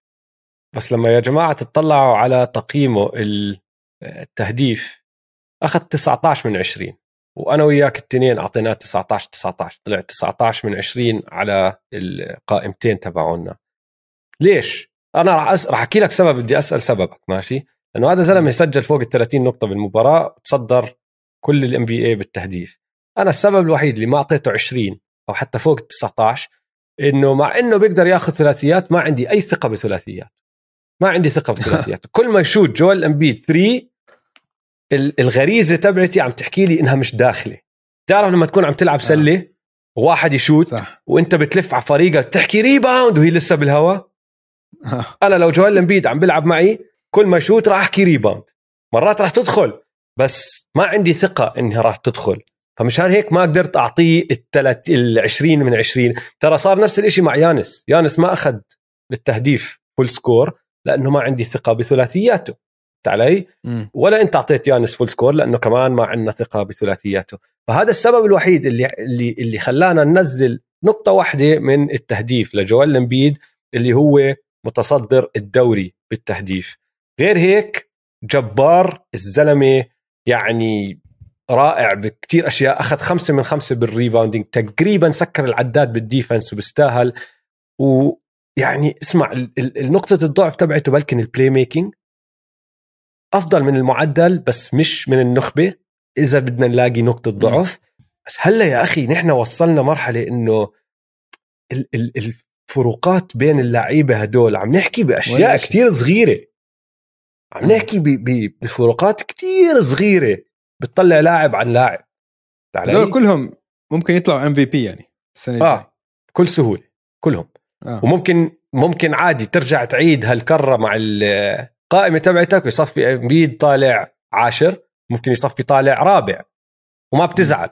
بس لما يا جماعة تطلعوا على تقييمه التهديف أخذ 19 من 20 وأنا وياك الاثنين أعطيناه 19 19 طلع 19 من 20 على القائمتين تبعونا. ليش؟ أنا راح أس... راح أحكي لك سبب بدي أسأل سببك ماشي؟ لأنه هذا زلمة سجل فوق ال 30 نقطة بالمباراة تصدر كل الام بي اي بالتهديف أنا السبب الوحيد اللي ما أعطيته 20 أو حتى فوق ال 19 إنه مع إنه بيقدر ياخذ ثلاثيات ما عندي أي ثقة بثلاثيات ما عندي ثقة بثلاثيات كل ما يشوت جوال امبيد 3 الغريزة تبعتي عم تحكي لي إنها مش داخلة تعرف لما تكون عم تلعب آه. سلة وواحد يشوت صح. وإنت بتلف على فريقك تحكي rebound وهي لسه بالهواء. أنا لو جوال امبيد عم بيلعب معي كل ما يشوت راح أحكي rebound مرات راح تدخل بس ما عندي ثقة إنها راح تدخل. فمشان هيك ما قدرت أعطيه الثلاث ال 20 من 20 ترى صار نفس الشيء مع يانس. يانس ما أخذ بالتهديف full score لأنه ما عندي ثقة بثلاثياته. علي؟ ولا أنت أعطيت يانس full score لأنه كمان ما عندنا ثقة بثلاثياته. فهذا السبب الوحيد اللي اللي اللي خلانا ننزل نقطة واحدة من التهديف لجوال امبيد اللي هو متصدر الدوري بالتهديف. غير هيك جبار الزلمة يعني رائع بكتير أشياء. أخذ خمسة من خمسة بال rebounding. تقريبا سكر العداد بال defense وبيستاهل. ويعني اسمع النقطة الضعف تبعته بلكن ال playmaking أفضل من المعدل بس مش من النخبة إذا بدنا نلاقي نقطة ضعف. بس هلأ يا أخي نحن وصلنا مرحلة إنه الفروقات بين اللعيبة هدول. عم نحكي بأشياء كتير صغيرة. عم نحكي بفروقات كتير صغيرة. بتطلع لاعب عن لاعب. هذول كلهم ممكن يطلعوا ام في بي يعني السنة آه بكل سهولة. كلهم. آه. وممكن ممكن عادي ترجع تعيد هالكرة مع القائمة تبعتك ويصفي إمبيد طالع عاشر. ممكن يصفي طالع رابع. وما بتزعل.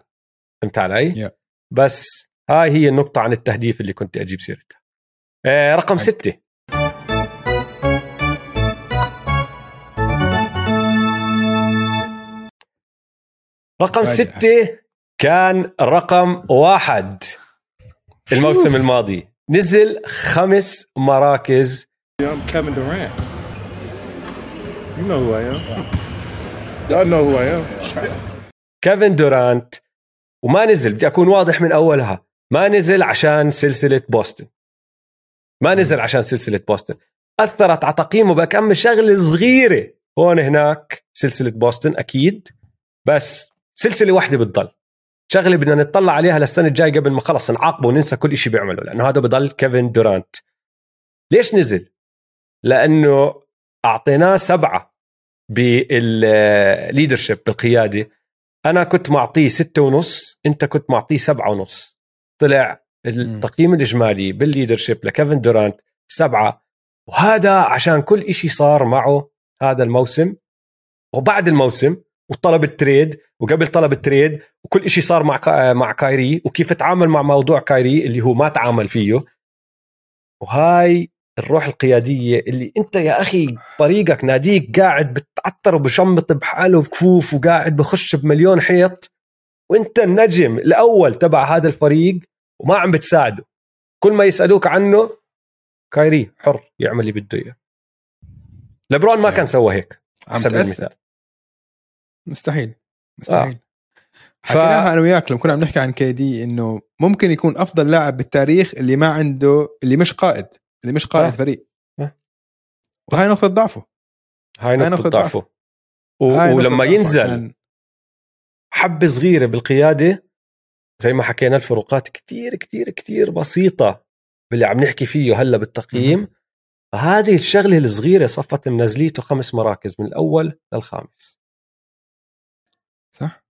فهمت علي؟ yeah. بس هاي هي النقطة عن التهديف اللي كنت أجيب سيرتها. رقم ستة. رقم ستة كان رقم واحد الموسم الماضي. نزل خمس مراكز. كيفن دورانت You know who I am. Y'all know who I am. كيفن دورانت وما نزل. بدي أكون واضح من أولها. ما نزل عشان سلسلة بوسطن ما نزل عشان سلسلة بوسطن. أثرت على تقييمه بكم شغلة صغيرة. هون هناك سلسلة بوسطن أكيد. بس سلسلة واحدة بتضل. شغلة بدنا نطلع عليها للسنة الجاية قبل ما خلص نعاقبه وننسى كل شيء بيعمله لأنه هذا بضل كيفن دورانت. ليش نزل؟ لأنه أعطيناه سبعة بالليدرشيب بالقيادة. أنا كنت معطيه ستة ونص أنت كنت معطيه سبعة ونص. طلع التقييم الإجمالي بال leadership لكيفن دورانت سبعة. وهذا عشان كل شيء صار معه هذا الموسم وبعد الموسم وطلب ال trade وقبل طلب ال trade وكل شيء صار مع مع كايري وكيف تعامل مع موضوع كايري اللي هو ما تعامل فيه. وهاي الروح القيادية اللي أنت يا أخي طريقك ناديك قاعد بتعتر وبشمط بحاله بكفوف وقاعد بخش بمليون حيط. وأنت النجم الأول تبع هذا الفريق. وما عم بتساعده كل ما يسألوك عنه كايري حر يعمل اللي بده إياه لبرون ما كان سوى هيك على سبيل المثال مستحيل مستحيل آه. حكيناها ف... أنا وياك لما كنا عم نحكي عن كي دي إنه ممكن يكون أفضل لاعب بالتاريخ اللي ما عنده اللي مش قائد اللي مش قائد آه. فريق آه. وهاي نقطة ضعفه هاي نقطة, نقطة ضعفه, ضعفه. و... ولما ينزل عشان... حبة صغيرة بالقيادة زي ما حكينا الفروقات كتير كتير كتير بسيطة باللي عم نحكي فيه هلأ بالتقييم. فهذه الشغلة الصغيرة صفت منزليته خمس مراكز من الأول للخامس. صح؟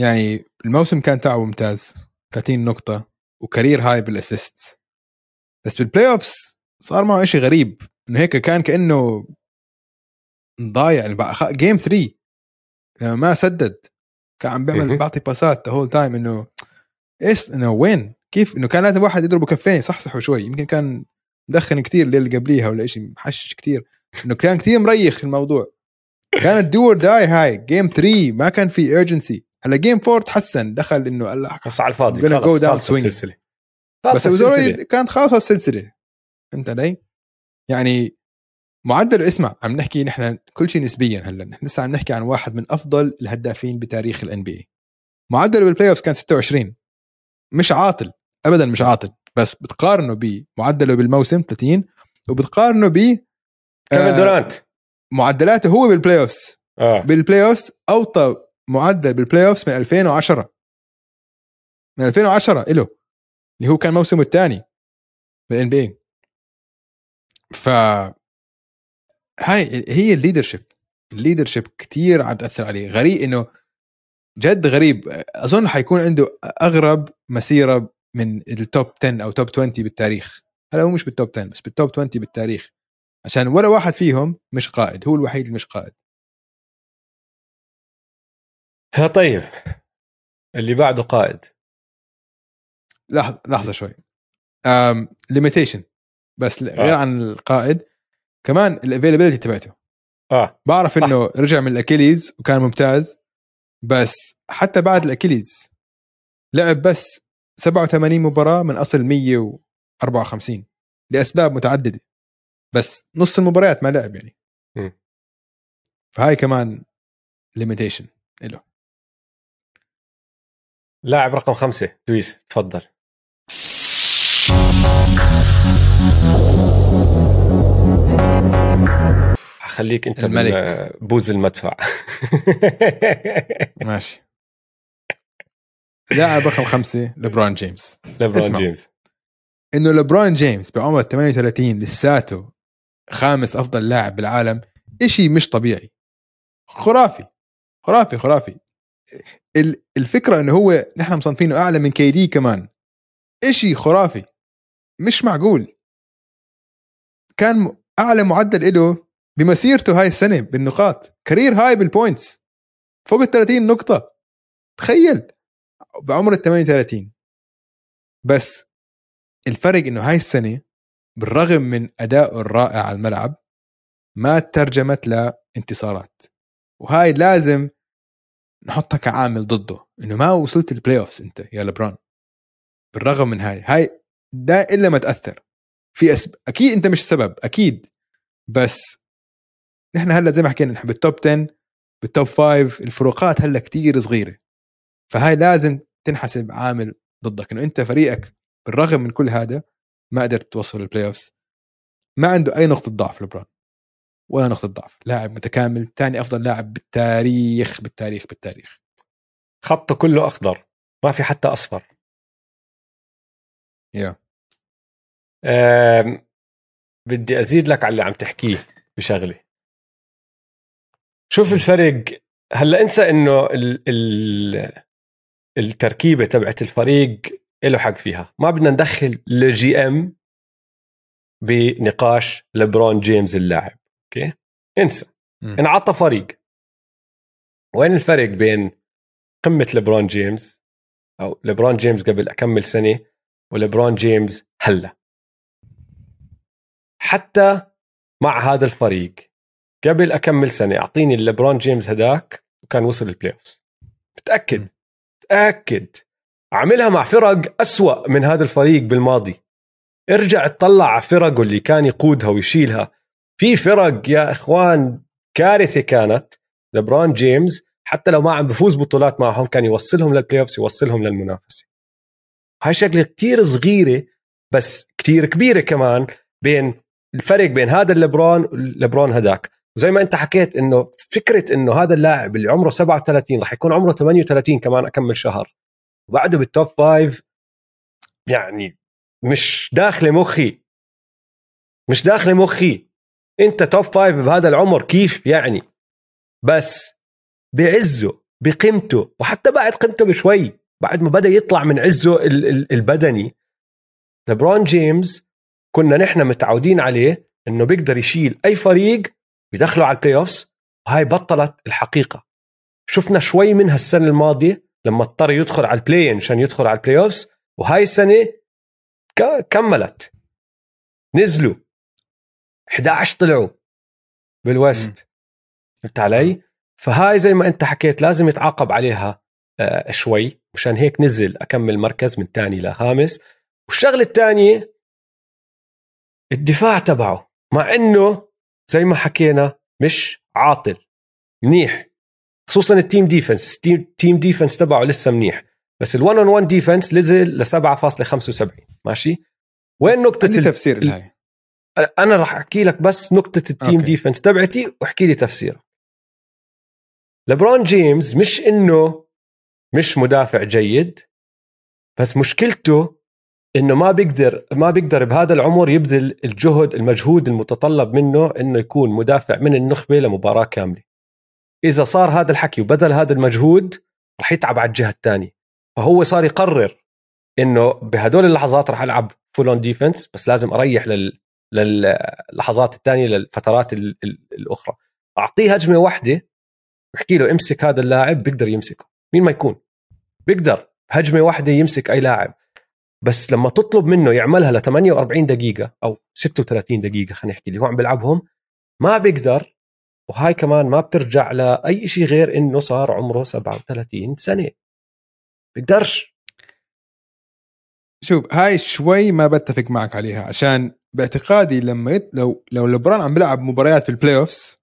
يعني الموسم كان تاعه ممتاز 30 نقطة و career high بال assist بس بال play offs صار معه شيء غريب إنه هيك كان كأنه ضايع يعني game 3 ما سدد. كان عم بيعمل بعطي باسات the whole time إنه إيش إنه وين؟ كيف؟ إنه كان لازم واحد يضربه كفين صحصحوا شوي. يمكن كان مدخن كتير الليلة اللي قبليها ولا شيء محشش كتير. إنه كان كتير مريب الموضوع. كانت do or die هاي game 3 ما كان في urgency هلأ game 4 تحسن. دخل إنه الله بس على الفاضي. خلص خلص. السلسلة. بس خلص كانت خلاص السلسلة. فهمت علي؟ يعني معدل اسمع عم نحكي نحن كل شيء نسبيا هلأ نحن لسه عم نحكي عن واحد من أفضل الهدافين بتاريخ ال NBA معدله بال playoff كان 26 مش عاطل ابدا مش عاطل بس بتقارنه بمعدله بالموسم 30 وبتقارنه ب كيفن آه، دورانت. معدلاته هو بال playoff آه. بال playoff أوطى معدل بال playoff من 2010 من 2010 له اللي هو كان موسمه الثاني بال NBA فهاي هي ال leadership ال leadership كتير عم تأثر عليه. غريب إنه جد غريب. أظن حيكون عنده أغرب مسيرة من ال top 10 أو top 20 بالتاريخ. هلا هو مش بال top 10 بس بال top 20 بالتاريخ. عشان ولا واحد فيهم مش قائد. هو الوحيد اللي مش قائد. ها طيب. اللي بعده قائد. لحظه لحظة شوي. limitation بس ل- غير آه. عن القائد كمان ال availability تبعته. آه. بعرف صح. إنه رجع من ال Achilles وكان ممتاز بس حتى بعد ال Achilles لعب بس 87 مباراة من أصل 154 لأسباب متعددة بس نص المباريات ما لعب يعني. م. فهاي كمان limitation له لاعب رقم خمسة دويس تفضل. خليك انت الملك. بوز المدفع. ماشي. لاعب رقم خمسة لبرون جيمس. ليبرون اسمع. جيمس. إنه لبرون جيمس بعمر 38 لساته خامس أفضل لاعب بالعالم إشي مش طبيعي. خرافي. خرافي خرافي. ال- الفكرة إنه هو نحن مصنفينه أعلى من KD كمان. إشي خرافي. مش معقول. كان أعلى معدل له بمسيرته هاي السنة بالنقاط. career high بال points فوق ال 30 نقطة. تخيل. بعمر ال 38 بس الفرق إنه هاي السنة بالرغم من ادائه الرائع على الملعب ما ترجمت لانتصارات. وهاي لازم نحطها كعامل ضده. إنه ما وصلت ال playoffs أنت يا لبرون بالرغم من هاي. هاي دا إلا ما تأثر. في أسب... أكيد أنت مش السبب أكيد. بس نحن هلا زي ما حكينا نحن بال top 10 بال top 5 الفروقات هلا كتير صغيرة. فهاي لازم تنحسب عامل ضدك إنه أنت فريقك بالرغم من كل هذا ما قدرت توصل ال playoffs ما عنده أي نقطة ضعف لبرون ولا نقطة ضعف لاعب متكامل ثاني أفضل لاعب بالتاريخ بالتاريخ بالتاريخ. خطه كله أخضر ما في حتى أصفر. يا أم، بدي أزيد لك على اللي عم تحكيه بشغلة. شوف الفرق. هلأ انسى إنه ال ال التركيبة تبعت الفريق له حق فيها. ما بدنا ندخل ال GM بنقاش لبرون جيمس اللاعب. okay؟ انسى. انعطى فريق. وين الفرق بين قمة لبرون جيمس أو لبرون جيمس قبل أكم سنة ولبرون جيمس هلأ؟ حتى مع هذا الفريق قبل أكم سنة أعطيني لبرون جيمس هداك وكان وصل ال playoff متاكد. متاكد عملها مع فرق أسوأ من هذا الفريق بالماضي. ارجع اطلع على فرقه اللي كان يقودها ويشيلها. في فرق يا إخوان كارثة كانت. لبرون جيمس حتى لو ما عم بفوز بطولات معهم كان يوصلهم لل playoff يوصلهم للمنافسة. هاي شغلة كتير صغيرة بس كتير كبيرة كمان بين الفرق بين هذا اللبرون واللبرون هداك. وزي ما انت حكيت إنه فكرة إنه هذا اللاعب اللي عمره 37 راح يكون عمره 38 كمان أكم شهر وبعده بال top five يعني مش داخله مخي مش داخله مخي. أنت top five بهذا العمر كيف يعني؟ بس بعزه بقيمته وحتى بعد قيمته بشوي بعد ما بدأ يطلع من عزه ال- ال- البدني. لبرون جيمس كنا نحن متعودين عليه إنه بيقدر يشيل أي فريق ويدخله على ال playoffs وهاي بطلت الحقيقة. شفنا شوي منها السنة الماضية لما اضطر يدخل على ال play-in عشان يدخل على ال playoffs وهاي السنة كملت. نزلوا. 11 طلعوا بال West فهمت علي؟ فهاي زي ما انت حكيت لازم يتعاقب عليها آه شوي. مشان هيك نزل أكم مركز من ثاني لخامس والشغلة الثانية الدفاع تبعه. مع إنه زي ما حكينا مش عاطل منيح. خصوصا ال team defense ال team defense تبعه لسه منيح. بس ال1 on 1 defense نزل ل 7.75 ماشي؟ وين نقطة عندي تفسير الهاي أنا راح أحكي لك بس نقطة ال team okay. defense تبعتي واحكي لي تفسيرك لبرون جيمس مش إنه مش مدافع جيد بس مشكلته إنه ما بيقدر ما بيقدر بهذا العمر يبذل الجهد المجهود المتطلب منه إنه يكون مدافع من النخبة لمباراة كاملة. إذا صار هذا الحكي وبذل هذا المجهود رح يتعب على الجهة الثانية فهو صار يقرر إنه بهدول اللحظات رح ألعب full on defense بس لازم أريح لل للحظات الثانية للفترات ال... ال... الأخرى. أعطيه هجمة واحدة واحكي له امسك هذا اللاعب بيقدر يمسكه. مين ما يكون. بيقدر. هجمة واحدة يمسك أي لاعب. بس لما تطلب منه يعملها ل 48 دقيقة أو 36 دقيقة خلينا نحكي اللي هو عم بيلعبهم ما بيقدر وهاي كمان ما بترجع لأي شيء غير إنه صار عمره 37 سنة. بيقدرش. شوف هاي شوي ما بتفق معك عليها عشان باعتقادي لما يت... لو لو لبرون عم بيلعب مباريات في ال playoffs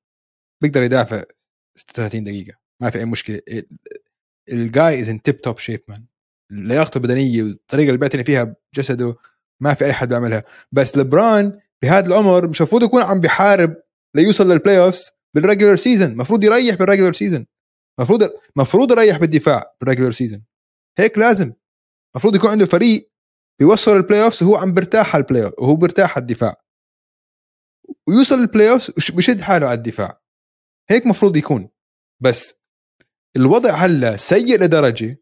بيقدر يدافع 36 دقيقة. ما في أي مشكلة. ال guy is in tip top shape man لياقته البدنية والطريقة اللي بيعتني فيها بجسده ما في أي حد بيعملها بس لبرون بهذا العمر مش المفروض يكون عم بيحارب ليوصل لل playoffs بال regular season المفروض يريح بال regular season المفروض المفروض يريح بالدفاع بال regular season هيك لازم. المفروض يكون عنده فريق بيوصل ال playoffs وهو عم برتاح على ال play وهو برتاح على الدفاع. ويوصل ال playoffs بشد حاله على الدفاع. هيك مفروض يكون. بس الوضع هلا سيء لدرجة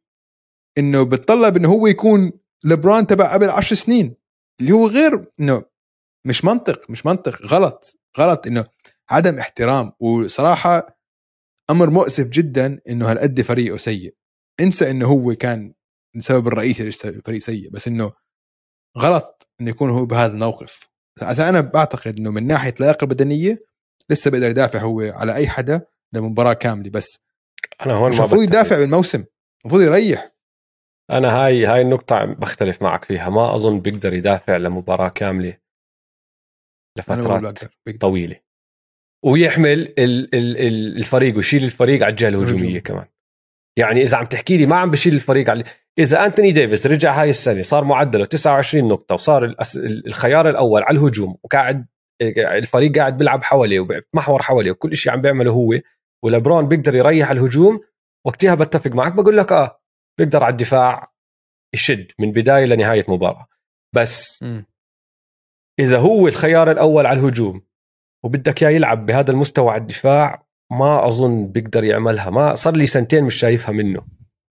إنه بتطلب إنه هو يكون لبرون تبع قبل عشر سنين اللي هو غير إنه مش منطق مش منطق غلط غلط إنه عدم احترام. وصراحة أمر مؤسف جدا إنه هالقد فريقه سيء. انسى إنه هو كان السبب الرئيسي ليش الفريق سيء بس إنه غلط إنه يكون هو بهذا الموقف. عشان أنا بعتقد إنه من ناحية اللياقه البدنيه لسه بيقدر يدافع هو على أي حدا لمباراة كاملة بس أنا هون المفروض. يدافع بالموسم المفروض يريح. أنا هاي هاي النقطة بختلف معك فيها ما أظن بيقدر يدافع لمباراة كاملة أنا بقول لفترات. طويلة ويحمل ال ال ال الفريق ويشيل الفريق على الجهة الهجومية هجوم. كمان يعني إذا عم تحكي لي ما عم بشيل الفريق على إذا أنتوني ديفيس رجع هاي السنة صار معدله 29 نقطة وصار الخيار الأول على الهجوم وقاعد الفريق قاعد بيلعب حواليه ومحور حواليه وكل شيء عم بيعمله هو ولبرون بيقدر يريح الهجوم وقتها بتفق معك بقول لك آه بيقدر على الدفاع يشد من بداية لنهاية مباراة. بس مم. إذا هو الخيار الأول على الهجوم وبدك إياه يلعب بهذا المستوى على الدفاع ما أظن بيقدر يعملها. ما صار لي سنتين مش شايفها منه.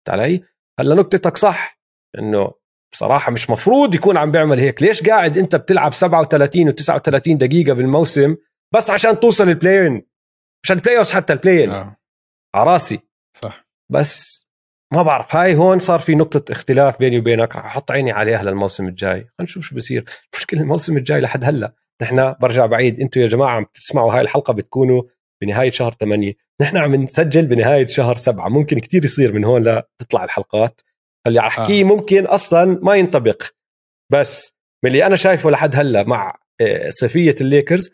علي؟ هلا نقطتك صح إنه بصراحة مش مفروض يكون عم بيعمل هيك. ليش قاعد أنت بتلعب 37 و39 دقيقة بالموسم بس عشان توصل ال play-in عشان ال play حتى ال play-in آه. على راسي. صح. بس ما بعرف. هاي هون صار في نقطة اختلاف بيني وبينك. رح أحط عيني عليها للموسم الجاي. خلينا نشوف شو بصير. المشكلة الموسم الجاي لحد هلأ. نحن برجع بعيد. أنتم يا جماعة عم تسمعوا هاي الحلقة بتكونوا بنهاية شهر 8 نحن عم نسجل بنهاية شهر 7 ممكن كتير يصير من هون لتطلع الحلقات. اللي احكيه آه. ممكن أصلا ما ينطبق. بس من اللي أنا شايفه لحد هلأ مع آه، صيفية الليكرز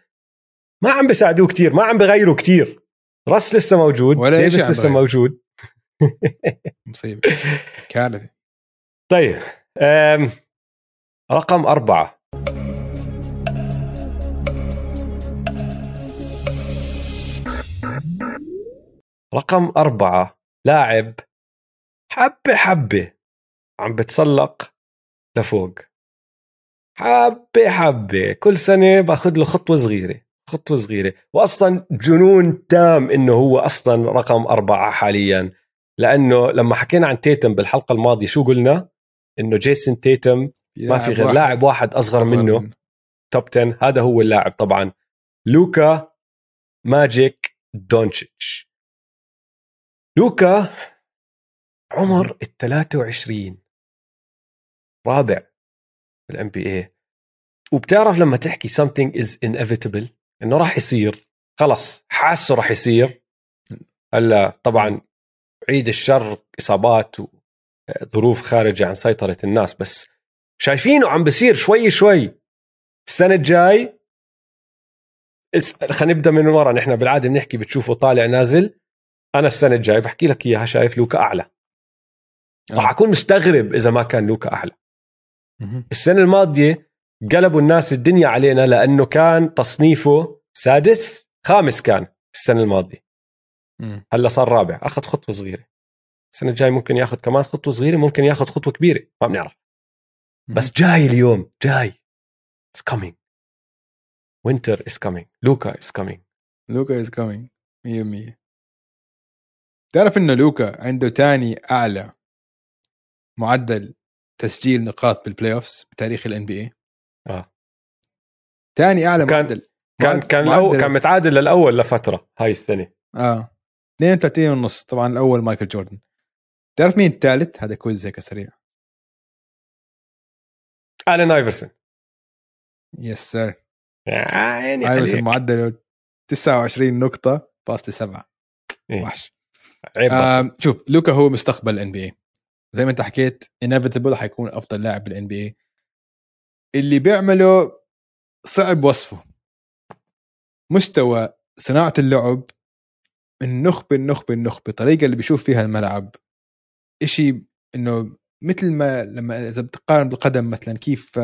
ما عم بيساعدوه كتير. ما عم بغيروا كتير. راس لسه موجود. ولا ديفيس عم لسه. موجود. مصيبة. كارثه طيب أم رقم أربعة. رقم أربعة لاعب حبة حبة عم بتسلق لفوق. حبة حبة كل سنة باخذ له خطوة صغيرة خطوة صغيرة. وأصلا جنون تام إنه هو أصلا رقم أربعة حاليا. لأنه لما حكينا عن تيتم بالحلقة الماضية شو قلنا؟ إنه جيسون تيتم ما في غير لاعب واحد أصغر منه. top 10 هذا هو اللاعب طبعا. لوكا ماجيك دونتشيتش لوكا عمر ال 23 رابع في الام بي اي وبتعرف لما تحكي something is inevitable إنه راح يصير. خلص حاسه راح يصير. هلا طبعا عيد الشر إصابات وظروف خارجة عن سيطرة الناس بس شايفينه عم بصير شوي شوي. السنة الجاي خلينا نبدأ من ورا. نحن بالعادة بنحكي بتشوفه طالع نازل. أنا السنة الجاي بحكي لك إياها شايف لوكا أعلى. راح أكون مستغرب إذا ما كان لوكا أعلى. السنة الماضية قلبوا الناس الدنيا علينا لأنه كان تصنيفه سادس خامس كان السنة الماضية. هلا صار رابع أخذ خطوة صغيرة. السنة الجاي ممكن ياخذ كمان خطوة صغيرة ممكن ياخذ خطوة كبيرة ما بنعرف. بس جاي اليوم جاي. It's coming. Winter is coming. لوكا is coming. لوكا is coming. 100% تعرف إنه لوكا عنده تاني أعلى معدل تسجيل نقاط بال playoffs بتاريخ ال NBA آه. ثاني أعلى كان معدل. كان كان الأول كان متعادل للأول لفترة هاي السنة. آه. 32 ونص. طبعا الأول مايكل جوردن. تعرف مين الثالث؟ هذا quiz هيك سريع آلين آيفرسون. yes sir يعني آيفرسون معدله 29 نقطة فاصلة سبعة إيه. وحش. عيب شوف لوكا هو مستقبل ال NBA زي ما انت حكيت inevitable حيكون أفضل لاعب بال NBA اللي بيعمله صعب وصفه. مستوى صناعة اللعب النخبه النخبه النخبه الطريقة اللي بيشوف فيها الملعب. إشي إنه مثل ما لما إذا بتقارن بالقدم مثلا كيف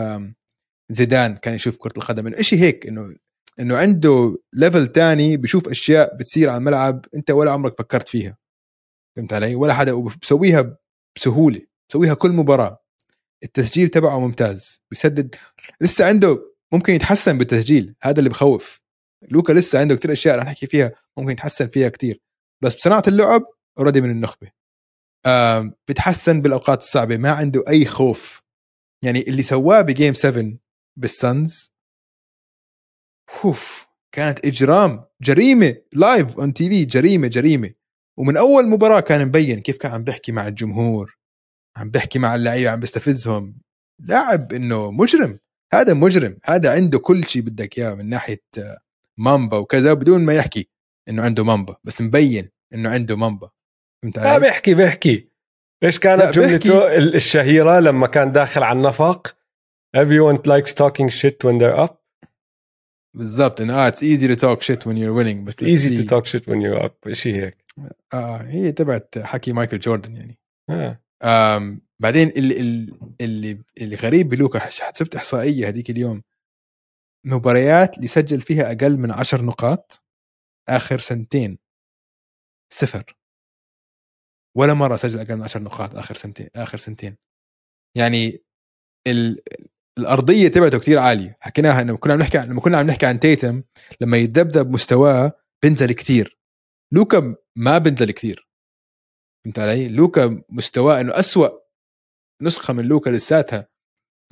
زيدان كان يشوف كرة القدم إنه شيء هيك إنه إنه عنده ليفل تاني بشوف أشياء بتصير على الملعب أنت ولا عمرك فكرت فيها. فهمت علي؟ ولا حدا وبسويها بسهولة بسويها كل مباراة. التسجيل تبعه ممتاز بيسدد. لسه عنده ممكن يتحسن بالتسجيل هذا اللي بخوف. لوكا لسه عنده كتير أشياء رح نحكي فيها. ممكن يتحسن فيها كتير. بس بصناعة اللعب already من النخبة. آه بتحسن بالأوقات الصعبة ما عنده أي خوف. يعني اللي سواه ب game 7 بال Suns off كانت إجرام جريمة live on TV جريمة جريمة. ومن أول مباراة كان مبين كيف كان عم بيحكي مع الجمهور عم بيحكي مع اللعيبة عم بيستفزهم. لاعب إنه مجرم. هذا مجرم. هذا عنده كل شيء بدك إياه من ناحية مامبا وكذا بدون ما يحكي. إنه عنده مامبا بس مبين إنه عنده مامبا فهمت علي؟ لا بيحكي بيحكي. إيش كانت جملته؟ الشهيرة لما كان داخل على النفق everyone likes talking shit when they're up. بالضبط إنه آه it's easy to talk shit when you're winning but easy to talk shit when you're up شيء هيك. آه هي تبعت حكي مايكل جوردن يعني. آه. آم بعدين اللي اللي اللي غريب بلوكا شفت إحصائية هذيك اليوم؟ مباريات اللي سجل فيها أقل من عشر نقاط. آخر سنتين. صفر. ولا مرة سجل أقل من عشر نقاط آخر سنتين آخر سنتين. يعني ال... الأرضية تبعته كتير عالية. حكيناها إنه كنا عم نحكي لما كنا عم نحكي عن تيتم لما يتذبذب مستواه بنزل كتير. لوكا ما بنزل كتير. فهمت علي؟ لوكا مستواه إنه أسوأ نسخة من لوكا لساتها.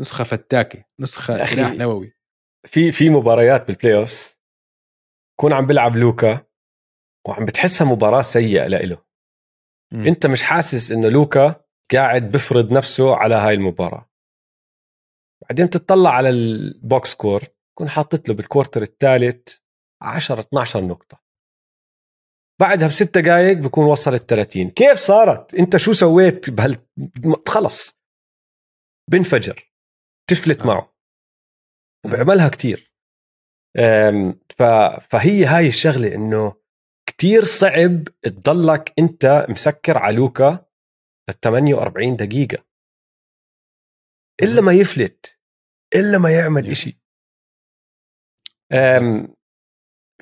نسخة فتاكة نسخة سلاح نووي. في في مباريات بال playoff كون عم بيلعب لوكا وعم بتحسها مباراة سيئة لإله. م. أنت مش حاسس إنه لوكا قاعد بفرض نفسه على هاي المباراة. بعدين تطلع على ال box score كون حاطط له بال quarter الثالث 10 12 نقطة. بعدها بست دقائق بكون وصل ال 30 كيف صارت؟ أنت شو سويت بهال؟ خلص. بنفجر. تفلت آه. معه. وبعملها كتير. فهي هاي الشغلة إنه كتير صعب تضلك أنت مسكر على لوكا لل 48 دقيقة. إلا ما يفلت إلا ما يعمل إشي.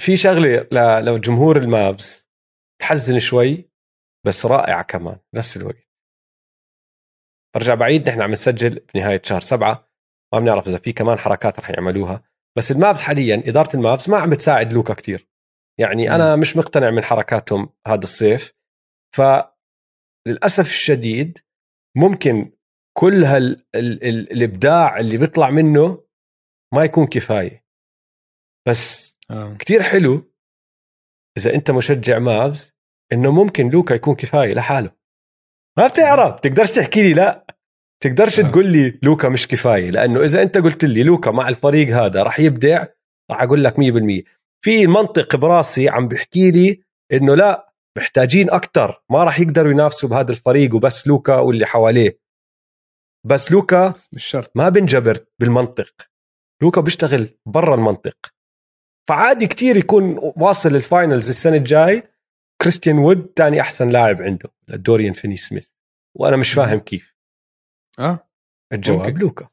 في شغلة لجمهور المابس تحزن شوي بس رائعة كمان نفس الوقت. برجع بعيد نحن عم نسجل بنهايه شهر سبعة ما بنعرف إذا في كمان حركات رح يعملوها. بس المابس حاليا إدارة المابس ما عم بتساعد لوكا كتير. يعني أنا مش مقتنع من حركاتهم هذا الصيف. فللاسف الشديد ممكن كل هال ال ال الإبداع اللي بيطلع منه ما يكون كفاية. بس آه. كتير حلو إذا أنت مشجع مافز إنه ممكن لوكا يكون كفاية لحاله. ما بتعرف تقدرش تحكي لي لا. تقدرش آه. تقول لي لوكا مش كفاية لأنه إذا أنت قلت لي لوكا مع الفريق هذا راح يبدع راح أقول لك 100% في منطق براسي عم بيحكي لي إنه لا محتاجين أكثر ما راح يقدروا ينافسوا بهذا الفريق وبس لوكا واللي حواليه. بس لوكا بس مش شرط. ما بنجبر بالمنطق. لوكا بيشتغل برا المنطق. فعادي كتير يكون واصل ال finals السنة الجاي كريستيان وود ثاني أحسن لاعب عنده دوريان فيني سميث. وأنا مش فاهم كيف. آه. الجواب ممكن. لوكا.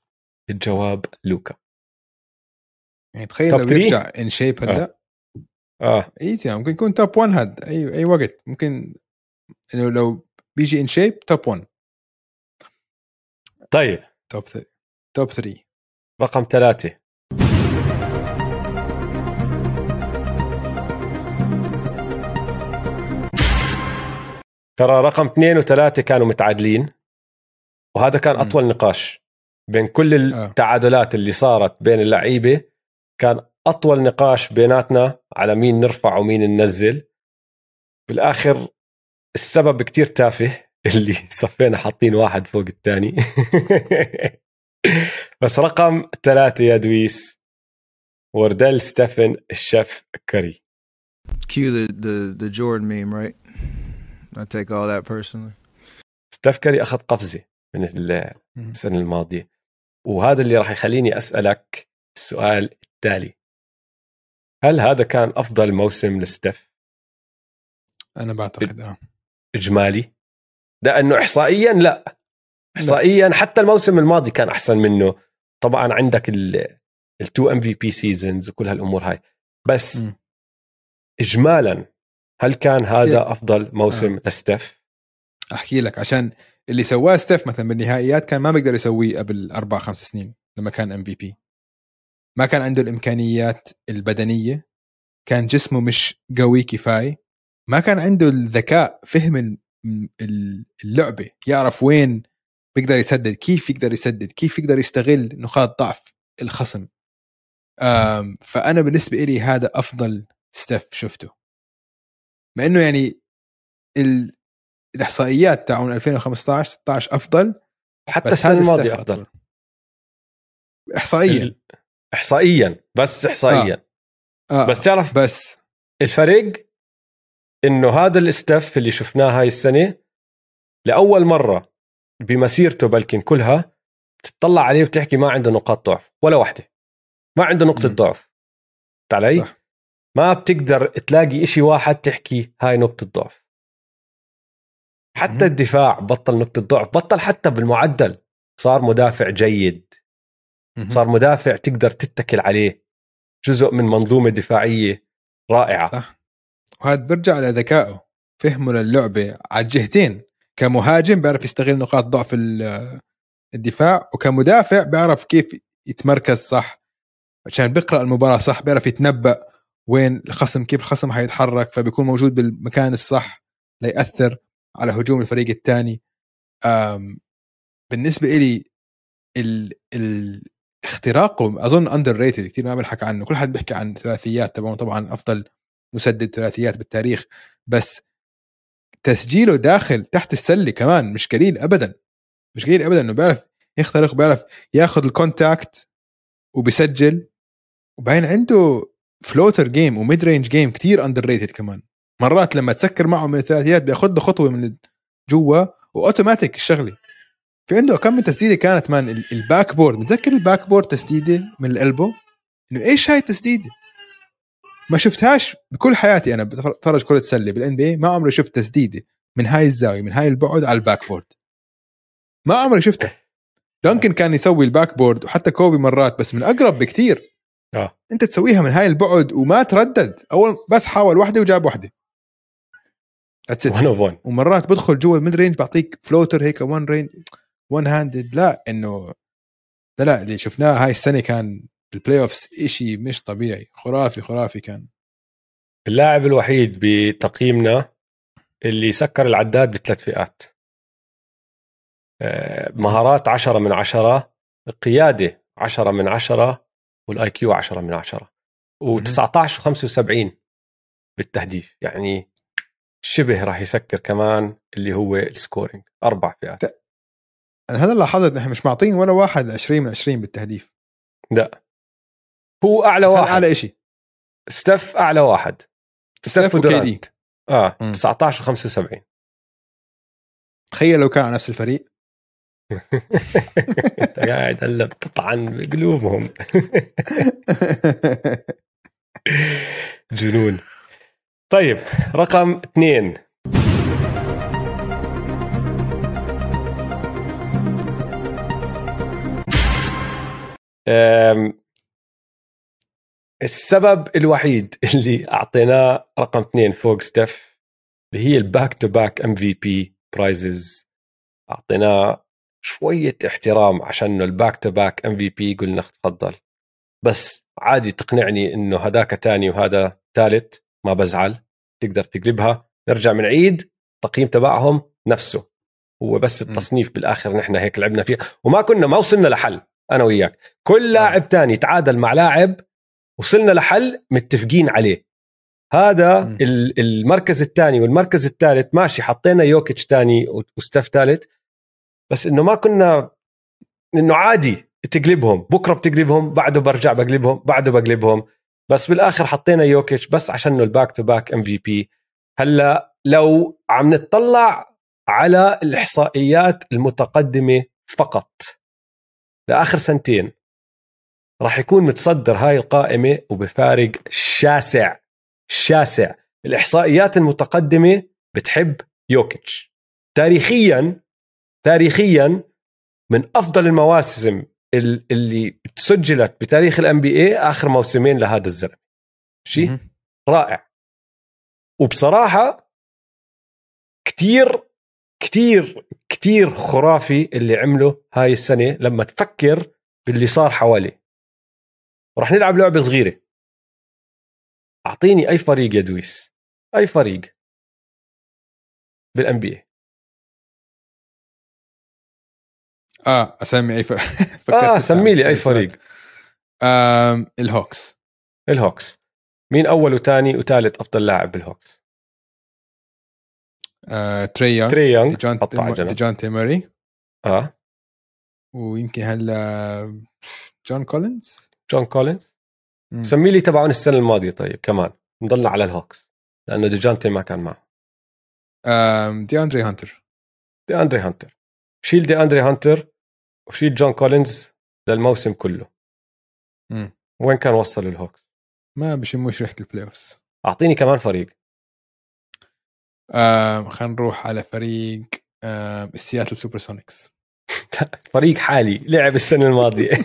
الجواب لوكا. يعني تخيل لو؟ يرجع in shape هلا. آه. easy ممكن يكون top 1 هاد. أي أي وقت. ممكن انه لو بيجي in shape top 1 طيب. توب 3 توب 3 رقم ثلاثة. ترى رقم اثنين وثلاثة كانوا متعادلين. وهذا كان مم. أطول نقاش بين كل آه. التعادلات اللي صارت بين اللعيبة كان أطول نقاش بيناتنا على مين نرفع ومين ننزل بالآخر السبب كتير تافه اللي صفينا حاطين واحد فوق الثاني بس رقم ثلاثة يا دويس وردل ستيفن الشيف كاري Cue the, the the Jordan meme, right? I take all that personally. ستيف كاري أخذ قفزة من ال- السنة الماضية. وهذا اللي راح يخليني أسألك السؤال التالي. هل هذا كان أفضل موسم لستيف؟ أنا بعتقد آه. إجمالي؟ لأنه إحصائيا لا. إحصائيا حتى الموسم الماضي كان أحسن منه. طبعا عندك ال two MVP seasons وكل هالأمور هاي. بس مم. إجمالا هل كان هذا. أفضل موسم لستيف؟ أحكي لك عشان اللي سواه ستيف مثلا بالنهائيات كان ما بيقدر يسويه قبل أربع خمس سنين لما كان MVP. ما كان عنده الإمكانيات البدنية كان جسمه مش قوي كفاية. ما كان عنده الذكاء فهم ال- ال- اللعبة يعرف وين بيقدر يسدد كيف يقدر يسدد كيف يقدر يستغل نقاط ضعف الخصم. فأنا بالنسبة لي هذا أفضل ستيف شفته. مع إنه يعني ال... الإحصائيات تاعون 2015 16 أفضل حتى هذا الماضية ستيف أفضل. احصائيا. إحصائيا بس إحصائيا. آه. بس تعرف بس. الفرق إنه هذا الاستف اللي شفناه هاي السنة لأول مرة بمسيرته بلكن كلها تطلع عليه وتحكي ما عنده نقاط ضعف ولا واحدة. ما عنده نقطة مم. ضعف. علي؟ صح. ما بتقدر تلاقي إشي واحد تحكي هاي نقطة ضعف. حتى. الدفاع بطل نقطة ضعف بطل حتى بالمعدل. صار مدافع جيد. صار مدافع تقدر تتكل عليه. جزء من منظومة دفاعية رائعة. صح. وهذا بيرجع لذكائه. فهمه للعبة على الجهتين. كمهاجم بيعرف يستغل نقاط ضعف ال- الدفاع وكمدافع بيعرف كيف يتمركز صح. عشان بيقرأ المباراة صح بيعرف يتنبأ وين الخصم كيف الخصم حيتحرك فبيكون موجود بالمكان الصح ليأثر. على هجوم الفريق الثاني بالنسبة إلي ال ال اختراقه أظن underrated كثير ما بنحكى عنه. كل حد بيحكي عن ثلاثيات تبعه طبعا أفضل مسدد ثلاثيات بالتاريخ بس تسجيله داخل تحت السلة كمان مش قليل ابدا. مش قليل ابدا إنه بيعرف يخترق بيعرف ياخذ ال contact وبيسجل. وبعدين عنده floater game و mid range game كثير underrated كمان. مرات لما تسكر معه من الثلاثيات بياخذ له خطوة من جوا وأوتوماتيك الشغلة. في عنده كم من تسديدة كانت من ال- ال backboard متذكر ال backboard تسديدة من القلبه إنه إيش هاي التسديدة؟ ما شفتهاش بكل حياتي أنا بتفرج كرة سله بال NBA ما عمري شفت تسديدة من هاي الزاوية من هاي البعد على ال backboard ما عمري شفتها. دانكن كان يسوي ال backboard وحتى كوبي مرات بس من أقرب بكتير. آه. أنت تسويها من هاي البعد وما تردد. أول بس حاول واحدة وجاب واحدة. That's it. 1 of 1 ومرات بدخل جوا ال mid range بعطيك floater هيك one range one handed لا إنه لا لا اللي شفناه هاي السنة كان ال playoffs شيء مش طبيعي. خرافي خرافي كان. اللاعب الوحيد بتقييمنا اللي سكر العداد بثلاث فئات. آه، مهارات 10 من 10 قيادة 10 من 10 وال IQ 10 من 10 و19 و75 بالتهديف. يعني شبه راح يسكر كمان اللي هو ال scoring أربع فئات. أنا هلا لاحظت نحن مش معطين ولا واحد 20 من 20 بالتهديف. لا. هو أعلى واحد. أعلى شيء ستيف أعلى واحد. ستيف ودورانت. آه مم. 19 و75 تخيل لو كان على نفس الفريق. أنت قاعد هلا بتطعن بقلوبهم. جنون. طيب رقم اثنين. السبب الوحيد اللي أعطيناه رقم اثنين فوق ستيف اللي هي ال back to back MVP prizes أعطيناه شوية احترام عشان إنه ال back to back MVP قلنا تفضل. بس عادي تقنعني إنه هداك تاني وهذا ثالث ما بزعل تقدر تقلبها نرجع من عيد التقييم تبعهم نفسه. هو بس م. التصنيف بالآخر نحن هيك لعبنا فيه وما كنا ما وصلنا لحل أنا وياك. كل لاعب تاني تعادل مع لاعب وصلنا لحل متفقين عليه. هذا المركز الثاني والمركز الثالث ماشي حطينا يوكيتش ثاني وستيف ثالث بس إنه ما كنا إنه عادي تقلبهم بكرة بتقلبهم بعده برجع بقلبهم بعده بقلبهم. بس بالآخر حطينا يوكيتش بس عشان ال back to back MVP هلأ لو عم نتطلع على الإحصائيات المتقدمة فقط لآخر سنتين راح يكون متصدر هاي القائمة وبفارق شاسع شاسع. الإحصائيات المتقدمة بتحب يوكيتش. تاريخيا تاريخيا من أفضل المواسم ال- اللي سجلت بتاريخ الان بي اي آخر موسمين لهذا الزلمة. شيء. رائع. وبصراحة كتير كتير كتير خرافي اللي عمله هاي السنة لما تفكر باللي صار حواليه. ورح نلعب لعبة صغيرة. أعطيني أي فريق يا دويس. أي فريق. بال NBA أسمي أي ف... فكرت آه سمي لي أي. فريق. آم ال Hawks. ال Hawks. مين أول وثاني وثالث أفضل لاعب بال Hawks؟ آه تري يونغ تري يونغ. ماري آه. ويمكن هلأ جون كولينز. جون كولينز. سمي لي تبعون السنة الماضية طيب كمان. نضلنا على ال Hawks لأنه ديجانتي ما كان معه. دي اندري هانتر. دي اندري هانتر. شيل دي اندري هانتر. وشيل جون كولينز للموسم كله. مم. وين كان وصل ال Hawks؟ ما بشموش ريحه ال playoffs أعطيني كمان فريق. آم خلينا نروح على فريق آم ال Seattle SuperSonics فريق حالي لعب السنة الماضية.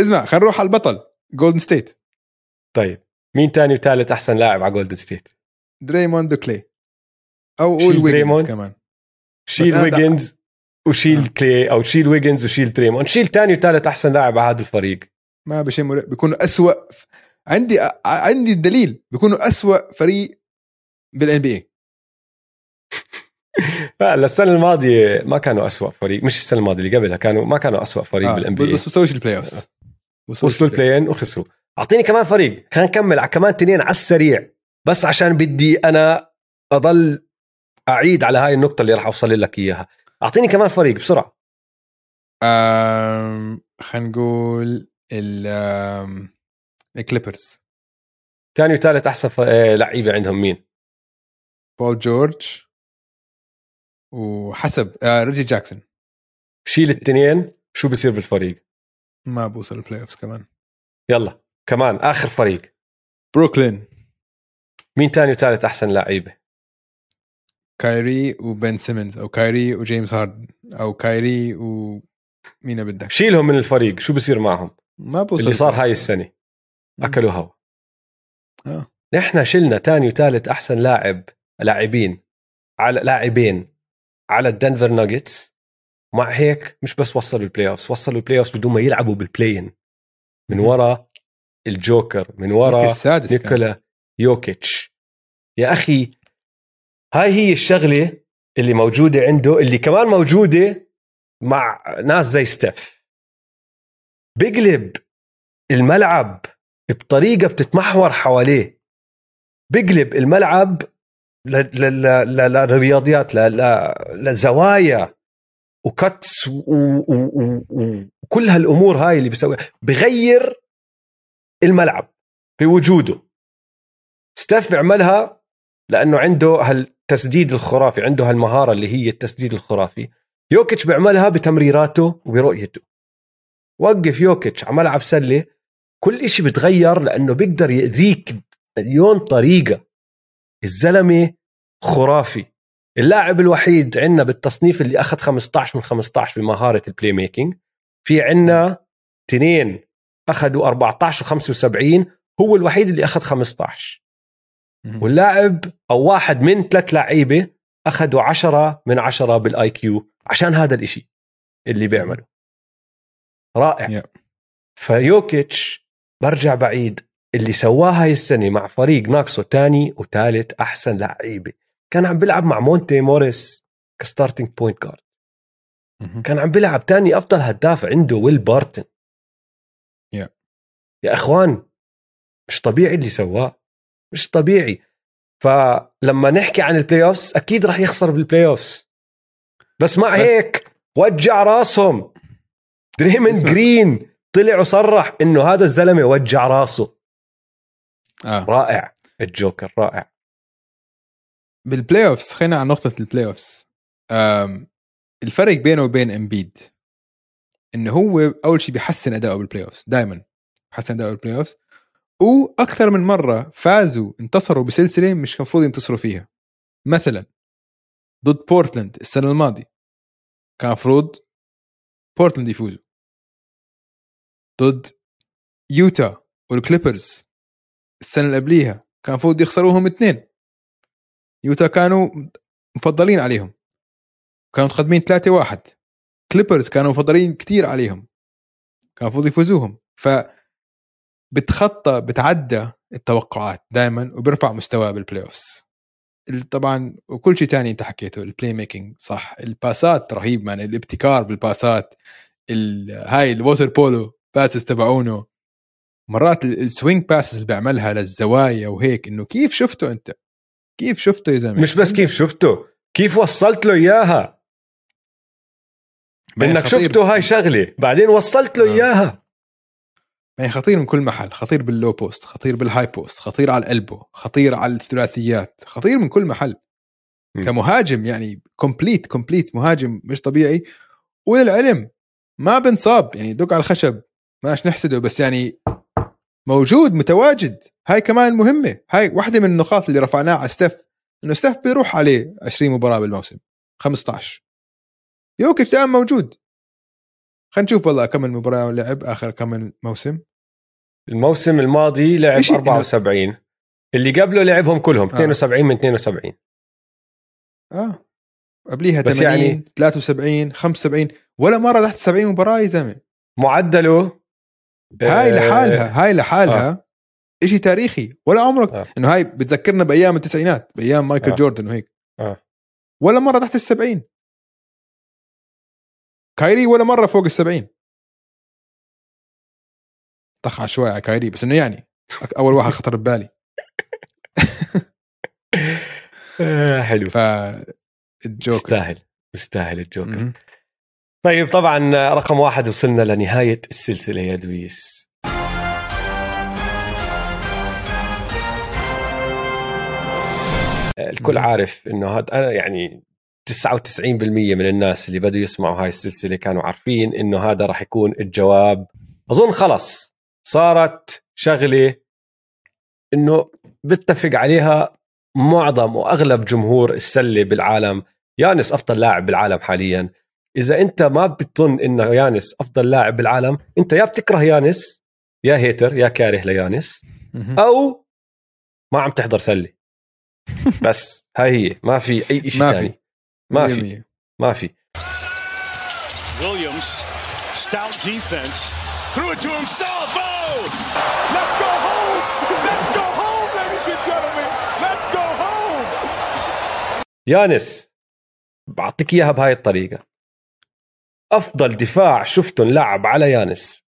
اسمع خلينا نروح على البطل Golden State طيب مين تاني وثالث أحسن لاعب على Golden State دريموند كلي أو قول ويجنز. كمان. شيل ويجنز وشيل آه. كلي أو شيل ويجنز وشيل دريموند شيل تاني وثالث أحسن لاعب على هذا الفريق. ما بشموا ريح- بيكونوا أسوأ عندي عندي الدليل. بيكونوا أسوأ فريق بال NBA لا السنة الماضية ما كانوا أسوأ فريق. مش السنة الماضية اللي قبلها. كانوا ما كانوا أسوأ فريق بال NBA بس وصلوش ال playoffs وصلوا ال play in وخسروا. أعطيني كمان فريق. خلينا نكمل على كمان تنين على السريع. بس عشان بدي أنا أضل أعيد على هاي النقطة اللي راح أوصل لك إياها. أعطيني كمان فريق بسرعة. آم، خلينا نقول ال ال Clippers. ثاني وثالث أحسن ف... آه، لعيبة عندهم مين؟ بول جورج وحسب آه ريجي جاكسون. شيل التنين شو بصير بالفريق؟ ما بوصل ال playoffs كمان. يلا كمان آخر فريق. بروكلين. مين ثاني وثالث أحسن لعيبة؟ كايري وبن سيمنز أو كايري وجيمس هاردن أو كايري ومين بدك شيلهم من الفريق شو بصير معهم ما بوصل اللي صار هاي. السنة. أكلوا هوا آه. نحن شلنا ثاني وثالث أحسن لاعب لاعبين على لاعبين على ال Denver Nuggets مع هيك مش بس وصلوا ال playoffs وصلوا ال playoffs بدون ما يلعبوا بال play-in من. ورا الجوكر من ورا. نيكولا يوكيتش يا أخي هاي هي الشغلة اللي موجودة عنده اللي كمان موجودة مع ناس زي ستيف. بقلب الملعب بطريقة بتتمحور حواليه. بقلب الملعب للرياضيات ل- ل- لزوايا و cuts وكل هالأمور هاي اللي بيسويها. بغير الملعب بوجوده. ستيف بيعملها لأنه عنده هالتسديد الخرافي عنده هالمهارة اللي هي التسديد الخرافي. يوكيتش بيعملها بتمريراته وبرؤيته وقف يوكيتش على ملعب سلة كل إشي بتغير لأنه بيقدر يأذيك مليون طريقة. الزلمة خرافي. اللاعب الوحيد عندنا بالتصنيف اللي أخذ 15 من 15 بمهاره ال playmaking في عندنا تنين أخذوا 14 و75 هو الوحيد اللي أخذ 15 مهم. واللاعب أو واحد من ثلاث لعيبة اخذوا 10 من 10 بال IQ عشان هذا الإشي اللي بيعمله رائع. Yeah. فيوكيتش برجع بعيد. اللي سواها هاي السنة مع فريق ناقصه تاني وثالث أحسن لعيبة. كان عم بيلعب مع مونتي موريس ك starting point guard مهم. كان عم بيلعب تاني أفضل هداف عنده ويل بارتن. Yeah. يا إخوان مش طبيعي اللي سواه. مش طبيعي. فلما نحكي عن ال playoffs أكيد راح يخسر بال playoffs بس مع بس- هيك وجع راسهم. دريمن. جرين طلع وصرح إنه هذا الزلمة وجع راسه. آه. رائع. الجوكر رائع. بال playoffs خلينا على نقطة ال playoffs آم، الفرق بينه وبين امبيد إنه هو أول شيء بيحسن أداؤه بال playoffs دائما بحسن أداؤه بال playoffs وأكثر من مرة فازوا انتصروا بسلسلة مش المفروض ينتصروا فيها. مثلا ضد بورتلاند السنة الماضية كان المفروض بورتلاند يفوزوا. ضد يوتا وال Clippers السنة اللي قبليها كان المفروض يخسروهم اثنين. يوتا كانوا مفضلين عليهم. كانوا متقدمين 3 1 Clippers كانوا مفضلين كتير عليهم. كان المفروض يفوزوهم. ف بتخطى بتعدى التوقعات دائما وبيرفع مستواه بال playoffs طبعا وكل شيء تاني انت حكيته ال playmaking صح. الباسات رهيب man الابتكار بالباسات ال- هاي ال water polo passes تبعونه. مرات ال- ال swing passes اللي بيعملها للزوايا وهيك إنه كيف شفته أنت؟ كيف شفته يا زلمة؟ مش بس كيف شفته كيف وصلت له إياها؟ إنك خطير. شفته هاي شغلة بعدين وصلت له آه. إياها. يعني خطير من كل محل خطير بال low post خطير بال high post خطير على ال elbow خطير على الثلاثيات خطير من كل محل. م. كمهاجم يعني complete complete مهاجم مش طبيعي. وللعلم ما بنصاب يعني دق على الخشب ماش نحسده بس يعني موجود متواجد. هاي كمان مهمة. هاي واحدة من النقاط اللي رفعناها على ستيف إنه ستيف بيروح عليه 20 مباراة بالموسم 15 يوكيتش دائما موجود. خلينا نشوف والله كم من مباراة لعب آخر كم موسم. الموسم الماضي لعب إيش إنه- 74 اللي قبله لعبهم كلهم آه. 72 من 72 آه. قبليها بس 80 يعني- 73 75 ولا مرة تحت 70 مباراة يا زلمة. معدله هاي آه، لحالها هاي لحالها شيء تاريخي. ولا عمرك آه. إنه هاي بتذكرنا بأيام التسعينات بأيام مايكل آه. جوردن وهيك. آه. ولا مرة تحت السبعين. كايري ولا مرة فوق السبعين. طخ شوي على كايري بس إنه يعني أول واحد خطر ببالي. آه، حلو. فالجوكر بيستاهل بيستاهل الجوكر. طيب طبعا رقم واحد وصلنا لنهاية السلسلة يا دويس. الكل. عارف إنه هذا أنا يعني 99% من الناس اللي بدوا يسمعوا هاي السلسلة كانوا عارفين إنه هذا راح يكون الجواب. أظن خلص. صارت شغلة إنه بتفق عليها معظم وأغلب جمهور السلة بالعالم يانس أفضل لاعب بالعالم حاليا إذا أنت ما بتظن إنه يانس أفضل لاعب بالعالم أنت يا بتكره يانس يا هيتر يا كاره ليانس. أو ما عم تحضر سلة بس هاي هي ما في أي شيء ثاني في. ما في. ما في Williams, stout defense, threw it to himself. Let's go home! Let's go home, ladies and gentlemen! Let's go home! يانس بعطيك إياها بهاي الطريقة أفضل دفاع شفته لعب على يانس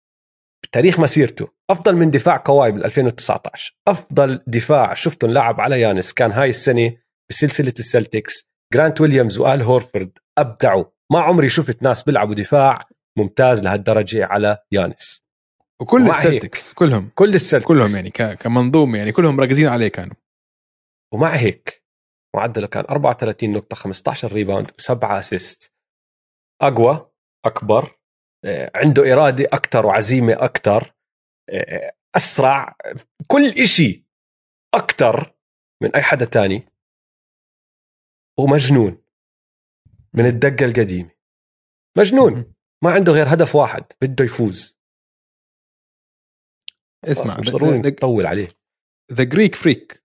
بتاريخ مسيرته أفضل من دفاع كواي بال 2019 أفضل دفاع شفته لعب على يانس كان هاي السنة بسلسلة السلتكس جرانت ويليامز وآل هورفورد أبدعوا ما عمري شفت ناس بيلعبوا دفاع ممتاز لهالدرجة على يانس وكل. السلتكس كلهم. كل السلتكس. كلهم يعني كمنظومه يعني كلهم مركزين عليه كانوا. ومع هيك معدله كان 34 نقطة 15 rebound وسبعة assist أقوى أكبر آه، عنده إرادة أكثر وعزيمة أكثر آه، أسرع كل إشي أكثر من أي حدا تاني. ومجنون من الدقة القديمة. مجنون. ما عنده غير هدف واحد بده يفوز. اسمع مش ضروري نطول عليه. The Greek Freak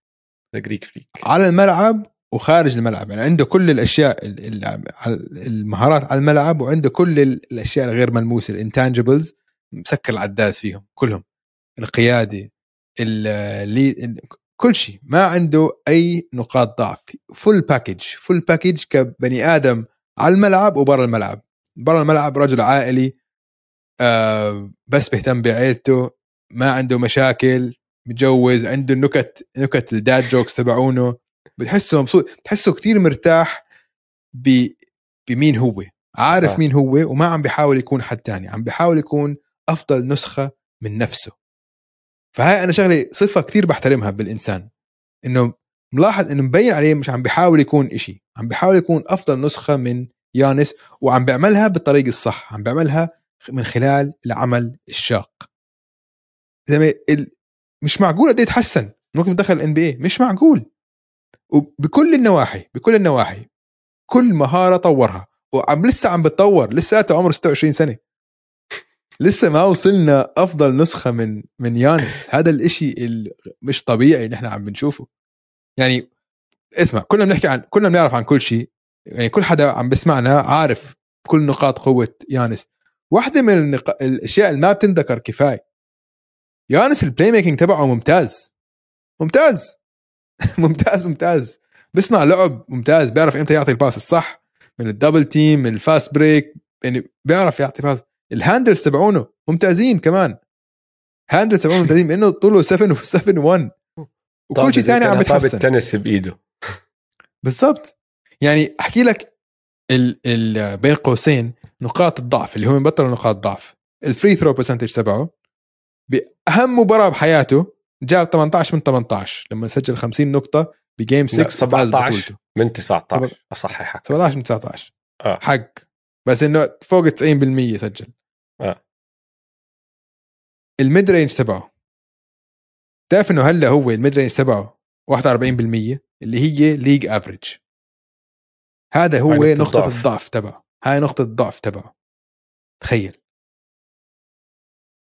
The Greek Freak على الملعب وخارج الملعب يعني عنده كل الأشياء ال- ال- المهارات على الملعب وعنده كل ال- الأشياء الغير ملموسة ال intangibles مسكر العداد فيهم كلهم. القياده ال- اللي كل شيء ما عنده أي نقاط ضعف. full package full package كبني آدم على الملعب وبرا الملعب. برا الملعب رجل عائلي آه بس بيهتم بعيلته ما عنده مشاكل متجوز عنده النكت نكت ال dad jokes تبعونه. بتحسه مبسوط بتحسه كتير مرتاح ب... بمين هو. عارف آه. مين هو وما عم بيحاول يكون حد تاني عم بيحاول يكون أفضل نسخة من نفسه. فهاي أنا شغلة صفة كتير بحترمها بالإنسان. إنه ملاحظ إنه مبين عليه مش عم بيحاول يكون إشي. عم بيحاول يكون أفضل نسخة من يانس وعم بيعملها بالطريق الصح. عم بيعملها من خلال العمل الشاق. مش معقول قد إيه يتحسن. ممكن دخل الان بي مش معقول. وبكل النواحي بكل النواحي كل مهارة طورها. وعم لسه عم بتطور. لساته عمره 26 سنة. لسه ما وصلنا أفضل نسخة من من يانس. هذا الإشي ال- مش طبيعي اللي إحنا عم بنشوفه. يعني اسمع كلنا بنحكي عن كلنا بنعرف عن كل شيء. يعني كل حدا عم بسمعنا عارف كل نقاط قوة يانس. واحدة من النق... الأشياء اللي ما بتنذكر كفاية. يانس ال playmaking تبعه ممتاز. ممتاز. ممتاز ممتاز. بيصنع لعب ممتاز. بيعرف إمتى يعطي ال pass الصح من ال double team من ال fast break يعني بيعرف يعطي pass ال handles تبعونه ممتازين كمان. handles تبعونه ممتازين انه طوله 7 و 7 1 وكل شيء ثاني عم بيتحسن التنس بإيده. بالضبط. يعني أحكي لك ال ال بين قوسين نقاط الضعف اللي هو بطل نقاط ضعف ال free throw percentage تبعه بأهم مباراة بحياته جاب 18 من 18 لما سجل 50 نقطة ب game 6 لا، فاز 17 بطولته. من 19 أصححك. 17 من 19 آه. حق. بس إنه فوق ال 90% سجل. آه. ال mid range تبعه. تعرف إنه هلأ هو ال mid range تبعه 41% اللي هي league average هذا هو نقطة نقطة ضعف. الضعف تبعه. هاي نقطة الضعف تبعه. تخيل.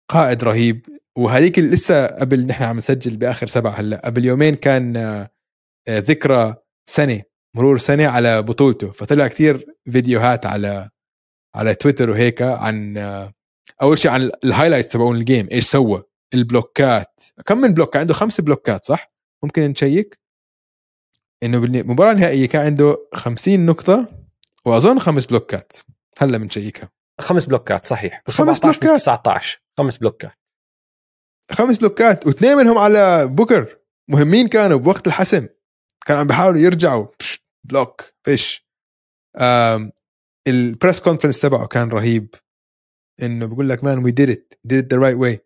قائد رهيب. وهذيك لسه قبل نحن عم نسجل بآخر سبعة هلا قبل يومين كان آه، آه، ذكرى سنة مرور سنة على بطولته. فطلع كثير فيديوهات على على تويتر وهيك عن آه، أول شيء عن ال highlights تبعون ال game إيش سوى البلوكات. كم من block؟ عنده خمس بلوكات صح؟ ممكن نشيك؟ إنه بالمباراه النهائيه كان عنده 50 نقطة وأظن خمس بلوكات. هلا بنشيكها. خمس بلوكات صحيح. خمس و17 من بلوكات. 19 خمس بلوكات. خمس بلوكات واثنين منهم على بوكر. مهمين كانوا بوقت الحسم. كانوا عم بيحاولوا يرجعوا. block فيش. ال press conference تبعه كان رهيب. إنه بقول لك man we did it did it the right way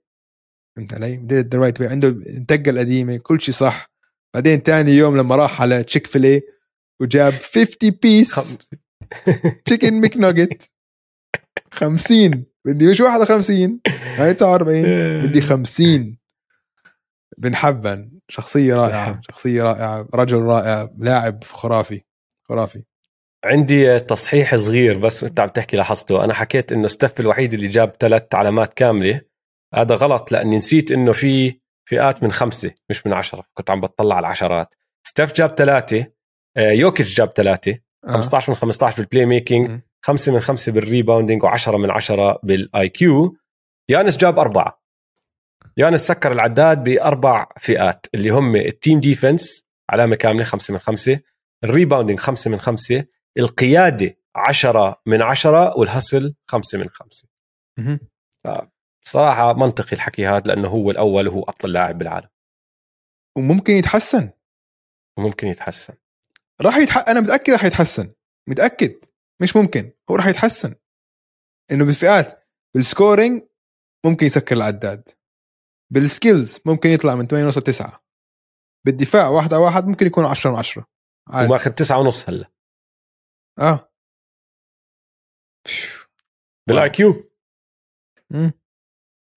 فهمت علي؟ did the right way عنده الدقه القديمة كل شيء صح. بعدين تاني يوم لما راح على Chick-fil-A وجاب 50 piece chicken McNugget 50 بدي مش 51 هاي 49 بدي 50 بن حبن. شخصية رائعة. حبن. شخصية رائعة. رجل رائع. لاعب خرافي. خرافي. عندي تصحيح صغير بس وانت عم تحكي لاحظته. أنا حكيت انه ستيف الوحيد اللي جاب ثلاث علامات كاملة. هذا غلط لأني نسيت إنه في فئات من خمسة مش من عشرة. كنت عم بطلع على العشرات. ستيف جاب ثلاثة. آه، يوكيتش جاب ثلاثة. آه. 15 من 15 بال playmaking 5 من 5 بال rebounding و10 من 10 بال IQ يانس جاب أربعة. يانس سكر العداد بأربع فئات اللي هم ال team defense علامة كاملة 5 من 5 ال rebounding 5 من 5 القيادة 10 من 10 وال hustle 5 من 5 مهم. صراحة منطقي الحكي هذا لأنه هو الأول وهو أفضل لاعب بالعالم. وممكن يتحسن. وممكن يتحسن. راح يتح... أنا متأكد راح يتحسن. متأكد. مش ممكن. هو راح يتحسن. إنه بالفئات بال scoring ممكن يسكر العداد. بال skills ممكن يطلع من 8 يوصل 9 بالدفاع واحد على واحد ممكن يكون 10 من 10 عادي. وماخذ تسعة ونص هلا. آه. بال IQ.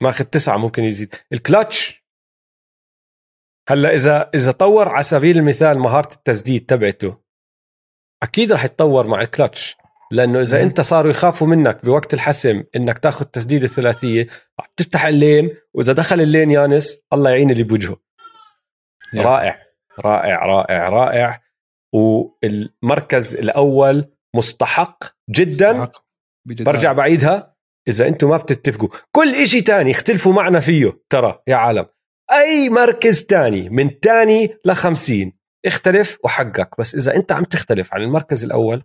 ماخذ تسعة ممكن يزيد. الكلتش هلا إذا إذا طور على سبيل المثال مهارة التسديد تبعته أكيد رح يتطور مع الكلتش لأنه إذا. أنت صاروا يخافوا منك بوقت الحسم إنك تاخذ تسديده ثلاثيه رح تفتح اللين وإذا دخل اللين يانس الله يعين اللي بوجهه. يا. رائع. رائع رائع رائع. والمركز الأول مستحق جدا. حق. بجد برجع بعيدها. إذا أنتم ما بتتفقوا. كل إشي تاني اختلفوا معنا فيه ترى يا عالم. أي مركز تاني من تاني لخمسين. اختلف وحقك. بس إذا أنت عم تختلف عن المركز الأول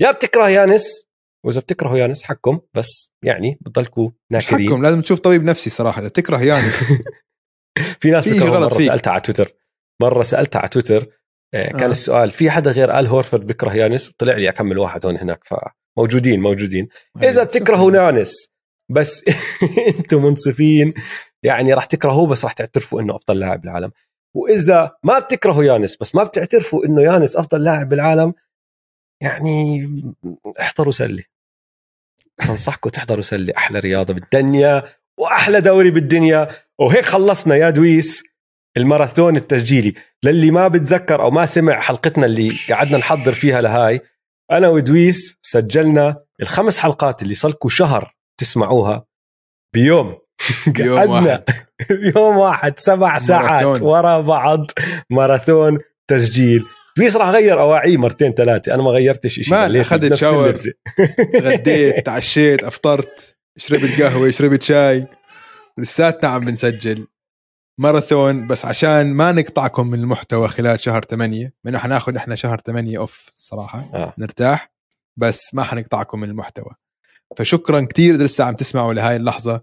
يا بتكره يانس وإذا بتكرهوا يانس حقكم بس يعني بتضلكوا ناكرين. حقكم؟ لازم تشوف طبيب نفسي صراحة إذا تكره يانس. في ناس في غلط مرة فيك. سألتها على تويتر. مرة سألتها على تويتر آه، كان آه. السؤال في حدا غير آل هورفورد بيكره يانس؟ طلع لي أكمل واحد هون هناك فموجودين موجودين. إذا بتكرهوا يانس بس أنتم منصفين يعني راح تكرهوه بس راح تعترفوا إنه أفضل لاعب بالعالم. وإذا ما بتكرهوا يانس بس ما بتعترفوا إنه يانس أفضل لاعب بالعالم يعني احضروا سله بنصحكم تحضروا سله أحلى رياضة بالدنيا وأحلى دوري بالدنيا. وهيك خلصنا يا دويس الماراثون التسجيلي. للي ما بتذكر أو ما سمع حلقتنا اللي قعدنا نحضر فيها لهاي أنا ودويس سجلنا الخمس حلقات اللي صلكوا شهر تسمعوها بيوم. بيوم قعدنا واحد. بيوم واحد سبع ساعات. ورا بعض ماراثون تسجيل. دويس راح غير اواعيه مرتين ثلاثة. أنا ما غيرتش شيء ما بنفس شاور. غديت تعشيت أفطرت شربت قهوة شربت شاي. لساتنا عم بنسجل ماراثون. بس عشان ما نقطعكم من المحتوى خلال شهر 8 لأنه حناخذ إحنا شهر 8 اوف صراحة. آه. نرتاح. بس ما حنقطعكم من المحتوى. فشكرا كثير إذا لسه عم تسمعوا لهاي اللحظة.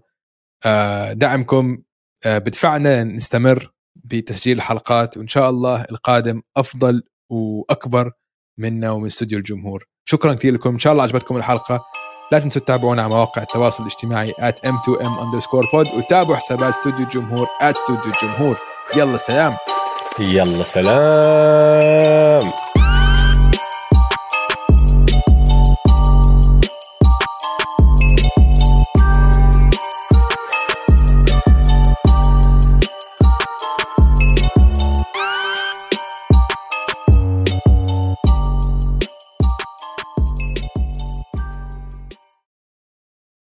آه، دعمكم. آه، بدفعنا نستمر بتسجيل الحلقات. وإن شاء الله القادم أفضل وأكبر منا ومن استوديو الجمهور. شكرا كثير لكم. إن شاء الله عجبتكم الحلقة. لا تنسوا تتابعونا على مواقع التواصل الاجتماعي at m2m underscore pod وتابعوا حسابات استوديو الجمهور at استوديو الجمهور. يلا سلام. يلا سلام.